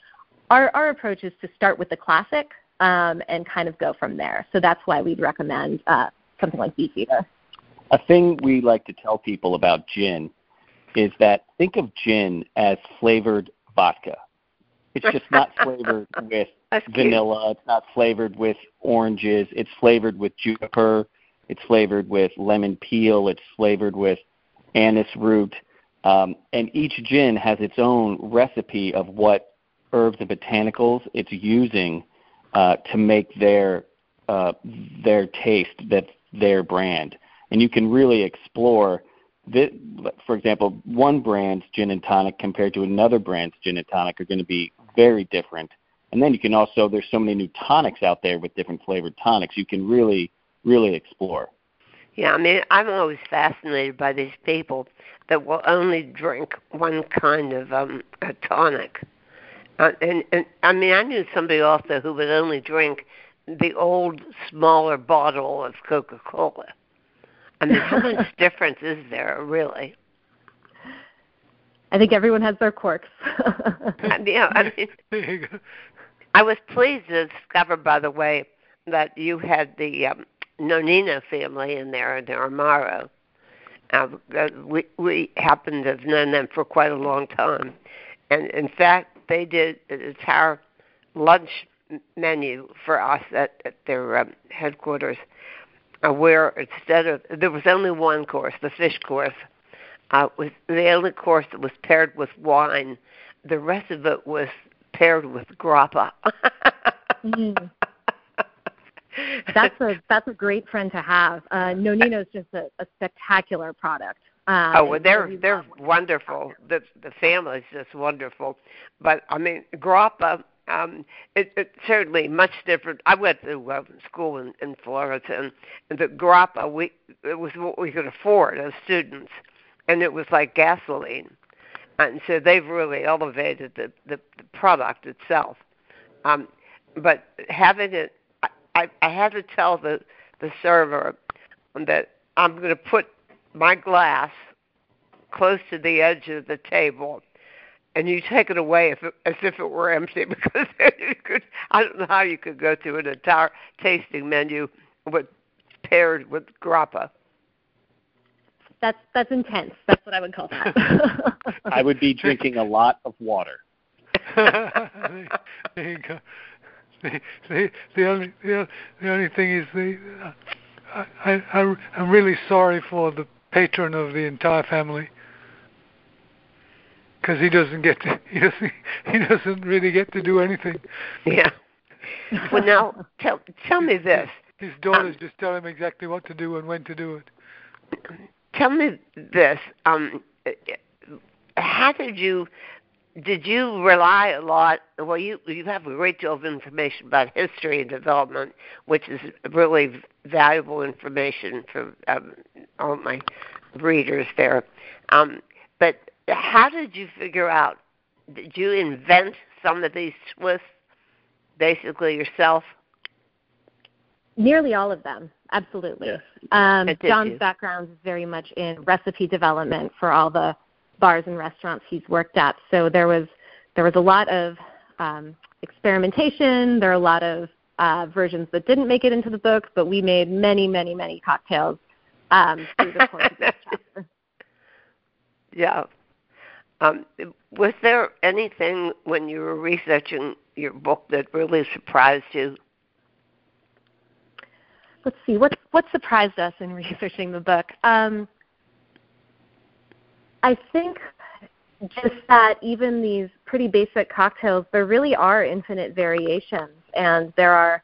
our our approach is to start with the classic um, and kind of go from there. So that's why we'd recommend uh, something like Beefeater. A thing we like to tell people about gin is that think of gin as flavored vodka. It's just not [LAUGHS] flavored with vanilla. It's not flavored with oranges. It's flavored with juniper. It's flavored with lemon peel. It's flavored with anise root. Um, and each gin has its own recipe of what herbs and botanicals it's using uh, to make their uh, their taste that their brand. And you can really explore this, for example, one brand's gin and tonic compared to another brand's gin and tonic are going to be very different. And then you can also there's so many new tonics out there with different flavored tonics. You can really really explore. Yeah, I mean, I'm always fascinated by these people that will only drink one kind of um a tonic. Uh, and, and I mean, I knew somebody also who would only drink the old smaller bottle of Coca-Cola. I mean, how much [LAUGHS] difference is there, really? I think everyone has their quirks. [LAUGHS] yeah, I mean, [LAUGHS] I was pleased to discover, by the way, that you had the um, Nonino family in there in the Amaro. Uh, we we happen to have known them for quite a long time, and in fact, they did an entire lunch menu for us at, at their um, headquarters where instead of there was only one course, the fish course, uh, was the only course that was paired with wine. The rest of it was paired with grappa. mm. [LAUGHS] That's a that's a great friend to have. Uh, Nonino's just a, a spectacular product. Um, oh, well, they're they're wonderful. The the family's just wonderful. But I mean, grappa um, it, it's certainly much different. I went to uh, school in, in Florida, and, and the grappa we it was what we could afford as students, and it was like gasoline, and so they've really elevated the the, the product itself. Um, but having it, I, I, I had to tell the the server that I'm going to put my glass close to the edge of the table and you take it away if it, as if it were empty [LAUGHS] because you could I don't know how you could go through an entire tasting menu with paired with grappa. That's that's intense. That's what I would call that. [LAUGHS] I would be drinking a lot of water. [LAUGHS] there you go. The, the, the only the, the only thing is the uh, I, I I'm really sorry for the patron of the entire family because he doesn't get to [LAUGHS] he doesn't he doesn't really get to do anything. Yeah. Well, now tell tell me this. His daughters um, just tell him exactly what to do and when to do it. Tell me this. Um, how did you did you rely a lot? Well, you you have a great deal of information about history and development, which is really valuable information for um, all my readers there. Um, but how did you figure out? Did you invent some of these twists basically yourself? Nearly all of them, absolutely. Yes. Um, John's you? background is very much in recipe development for all the bars and restaurants he's worked at. So there was there was a lot of um, experimentation. There are a lot of uh, versions that didn't make it into the book, but we made many, many, many cocktails um, through the course of this [LAUGHS] chapter. Yeah, um, was there anything when you were researching your book that really surprised you? Let's see. What's what surprised us in [LAUGHS] researching the book? Um, I think just that even these pretty basic cocktails, there really are infinite variations, and there are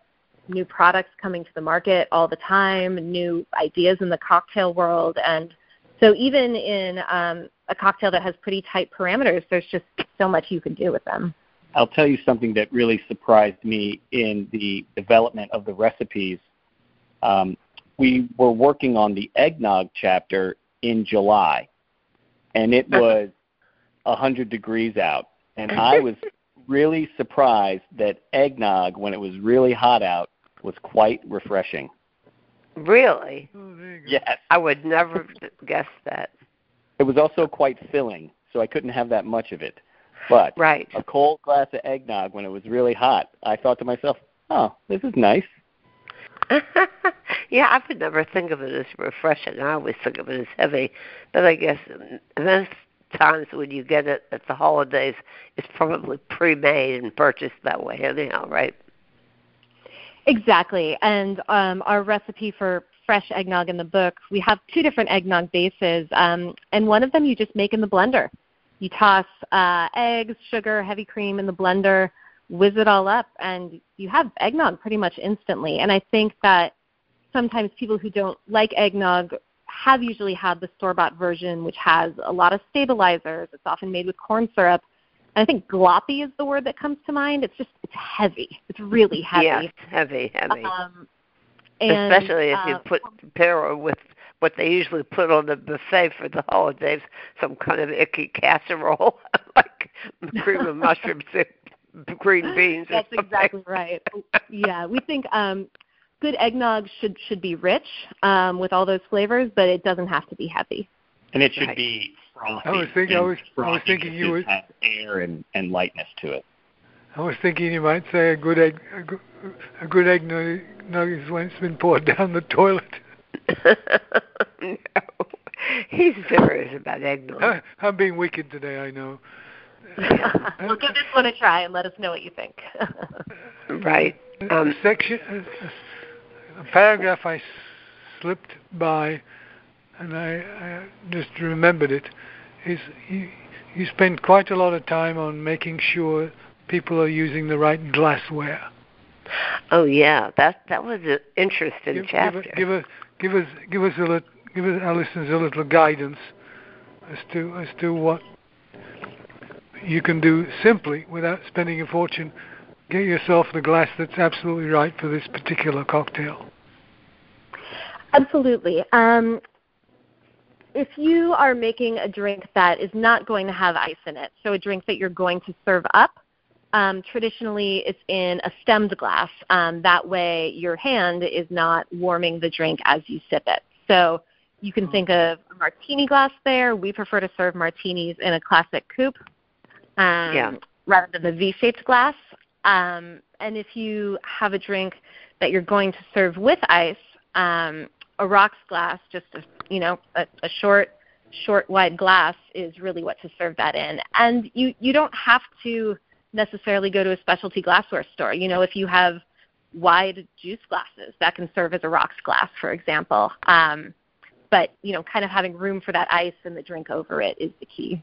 new products coming to the market all the time, new ideas in the cocktail world, and so even in um, a cocktail that has pretty tight parameters, there's just so much you can do with them. I'll tell you something that really surprised me in the development of the recipes. Um, we were working on the eggnog chapter in July, and it was 100 degrees out. And I was [LAUGHS] really surprised that eggnog, when it was really hot out, was quite refreshing. Really? Oh, there you go. Yes. I would never guess that. It was also quite filling, so I couldn't have that much of it. But Right. a cold glass of eggnog when it was really hot, I thought to myself, oh, this is nice. [LAUGHS] yeah, I would never think of it as refreshing. I always think of it as heavy. But I guess most times when you get it at the holidays, it's probably pre-made and purchased that way anyhow, right? Exactly. And um, our recipe for fresh eggnog in the book, we have two different eggnog bases, um, and one of them you just make in the blender. You toss uh, eggs, sugar, heavy cream in the blender, whiz it all up, and you have eggnog pretty much instantly. And I think that sometimes people who don't like eggnog have usually had the store bought version, which has a lot of stabilizers. It's often made with corn syrup. And I think gloppy is the word that comes to mind. It's just it's heavy. It's really heavy. Yeah, it's heavy, heavy. Um, and, Especially if you uh, put pair it with what they usually put on the buffet for the holidays, some kind of icky casserole [LAUGHS] like cream of mushroom soup, green [LAUGHS] beans. That's something. exactly right. [LAUGHS] Yeah, we think um, good eggnog should should be rich um, with all those flavors, but it doesn't have to be heavy. And it should Right. be frothy. I was thinking- I was- I was thinking you would- have air and, and lightness to it. I was thinking you might say a good egg, a good, a good eggnog when it's been poured down the toilet. no, [LAUGHS] [LAUGHS] he's serious about eggnog. [LAUGHS] I'm being wicked today, I know. well, give this one a try and let us know what you think. right. Um, a section, a, a- a paragraph I s- slipped by, and I, I just remembered it, is you, you spend quite a lot of time on making sure people are using the right glassware. Oh yeah, that that was an interesting give, chapter. Give, us, give us, give us a little, give us, our listeners a little guidance as to as to what you can do simply without spending a fortune. Get yourself the glass that's absolutely right for this particular cocktail. Absolutely. Um, if you are making a drink that is not going to have ice in it, so a drink that you're going to serve up, um, traditionally it's in a stemmed glass. Um, that way your hand is not warming the drink as you sip it. So you can think of a martini glass there. We prefer to serve martinis in a classic coupe um, Yeah. rather than the V-shaped glass. Um, and if you have a drink that you're going to serve with ice, um, a rocks glass, just a, you know, a, a short, short, wide glass is really what to serve that in. And you you don't have to necessarily go to a specialty glassware store. You know, if you have wide juice glasses, that can serve as a rocks glass, for example. Um, but you know, kind of having room for that ice and the drink over it is the key.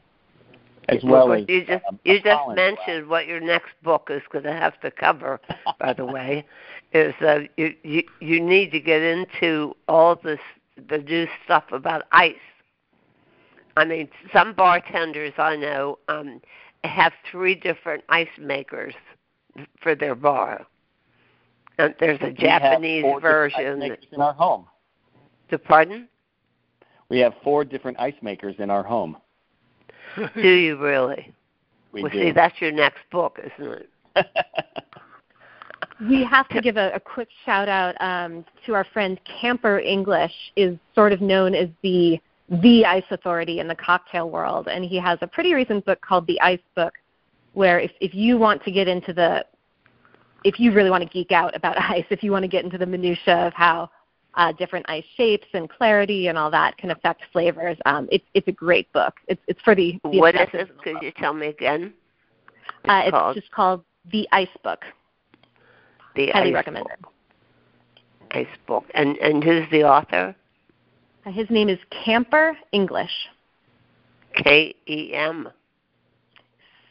As well as you just um, you just Collins mentioned what your next book is going to have to cover. [LAUGHS] by the way, is uh, you, you you need to get into all this the new stuff about ice. I mean, some bartenders I know um, have three different ice makers for their bar. And there's a We have Japanese four different ice version. makers in our home. To pardon? We have four different ice makers in our home. [LAUGHS] Do you really? We well, do. see, that's your next book, isn't it? [LAUGHS] We have to give a, a quick shout out um, to our friend Camper English is sort of known as the the ice authority in the cocktail world, and he has a pretty recent book called The Ice Book, where if if you want to get into the if you really want to geek out about [LAUGHS] ice, if you want to get into the minutia of how uh, different ice shapes and clarity and all that can affect flavors, um, it's it's a great book. It's it's for the, the What is it? Could you tell me again? Uh, it's called just called The Ice Book. the Highly Ice recommended. Book. nice book. And and who's the author? Uh, his name is Camper English. K E M.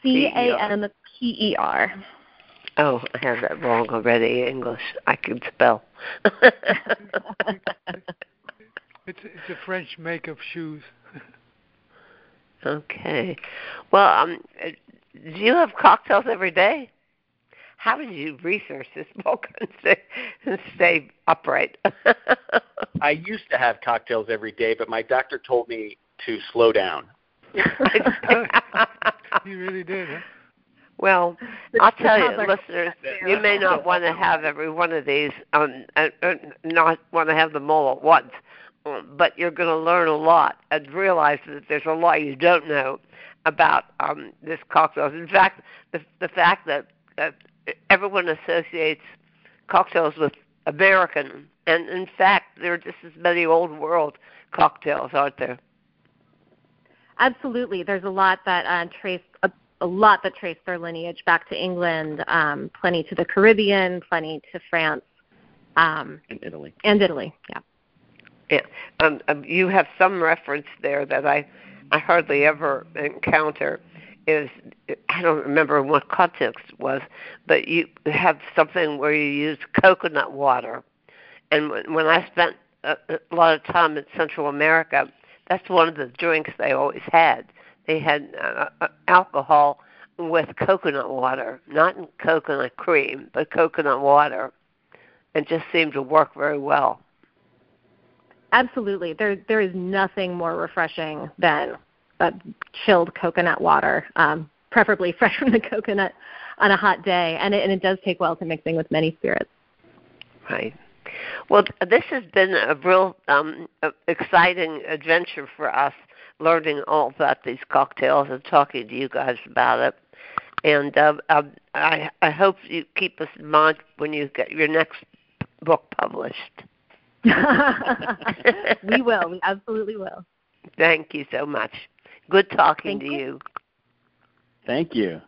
C A M P E R. Oh, I have that wrong already. English. I can spell. [LAUGHS] it's it's a French make of shoes. [LAUGHS] okay. Well, um, do you have cocktails every day? How did you research this book [LAUGHS] and stay, and stay upright? [LAUGHS] I used to have cocktails every day, but my doctor told me to slow down. [LAUGHS] you really did, huh? Well, I'll tell you, listeners, you may not want to have every one of these, um, and, and not want to have them all at once, um, but you're going to learn a lot and realize that there's a lot you don't know about um, this cocktails. In fact, the the fact that uh, everyone associates cocktails with American, and in fact, there are just as many old world cocktails, aren't there? Absolutely, there's a lot that uh, trace a, a lot that trace their lineage back to England, um, plenty to the Caribbean, plenty to France, um, and Italy, and Italy. Yeah. Yeah, um, um, you have some reference there that I, I hardly ever encounter. Is I don't remember what context it was, but you have something where you use coconut water, and when I spent a, a lot of time in Central America, that's one of the drinks they always had. They had uh, uh, alcohol with coconut water, not in coconut cream, but coconut water, and just seemed to work very well. Absolutely, there there is nothing more refreshing than a chilled coconut water, um, preferably [LAUGHS] fresh from the coconut on a hot day, and it, and it does take well to mixing with many spirits. Right. Well, this has been a real um, exciting adventure for us, learning all about these cocktails and talking to you guys about it. And uh, I, I hope you keep us in mind when you get your next book published. [LAUGHS] we will. We absolutely will. [LAUGHS] Thank you so much. Good talking Thank to you. you. Thank you.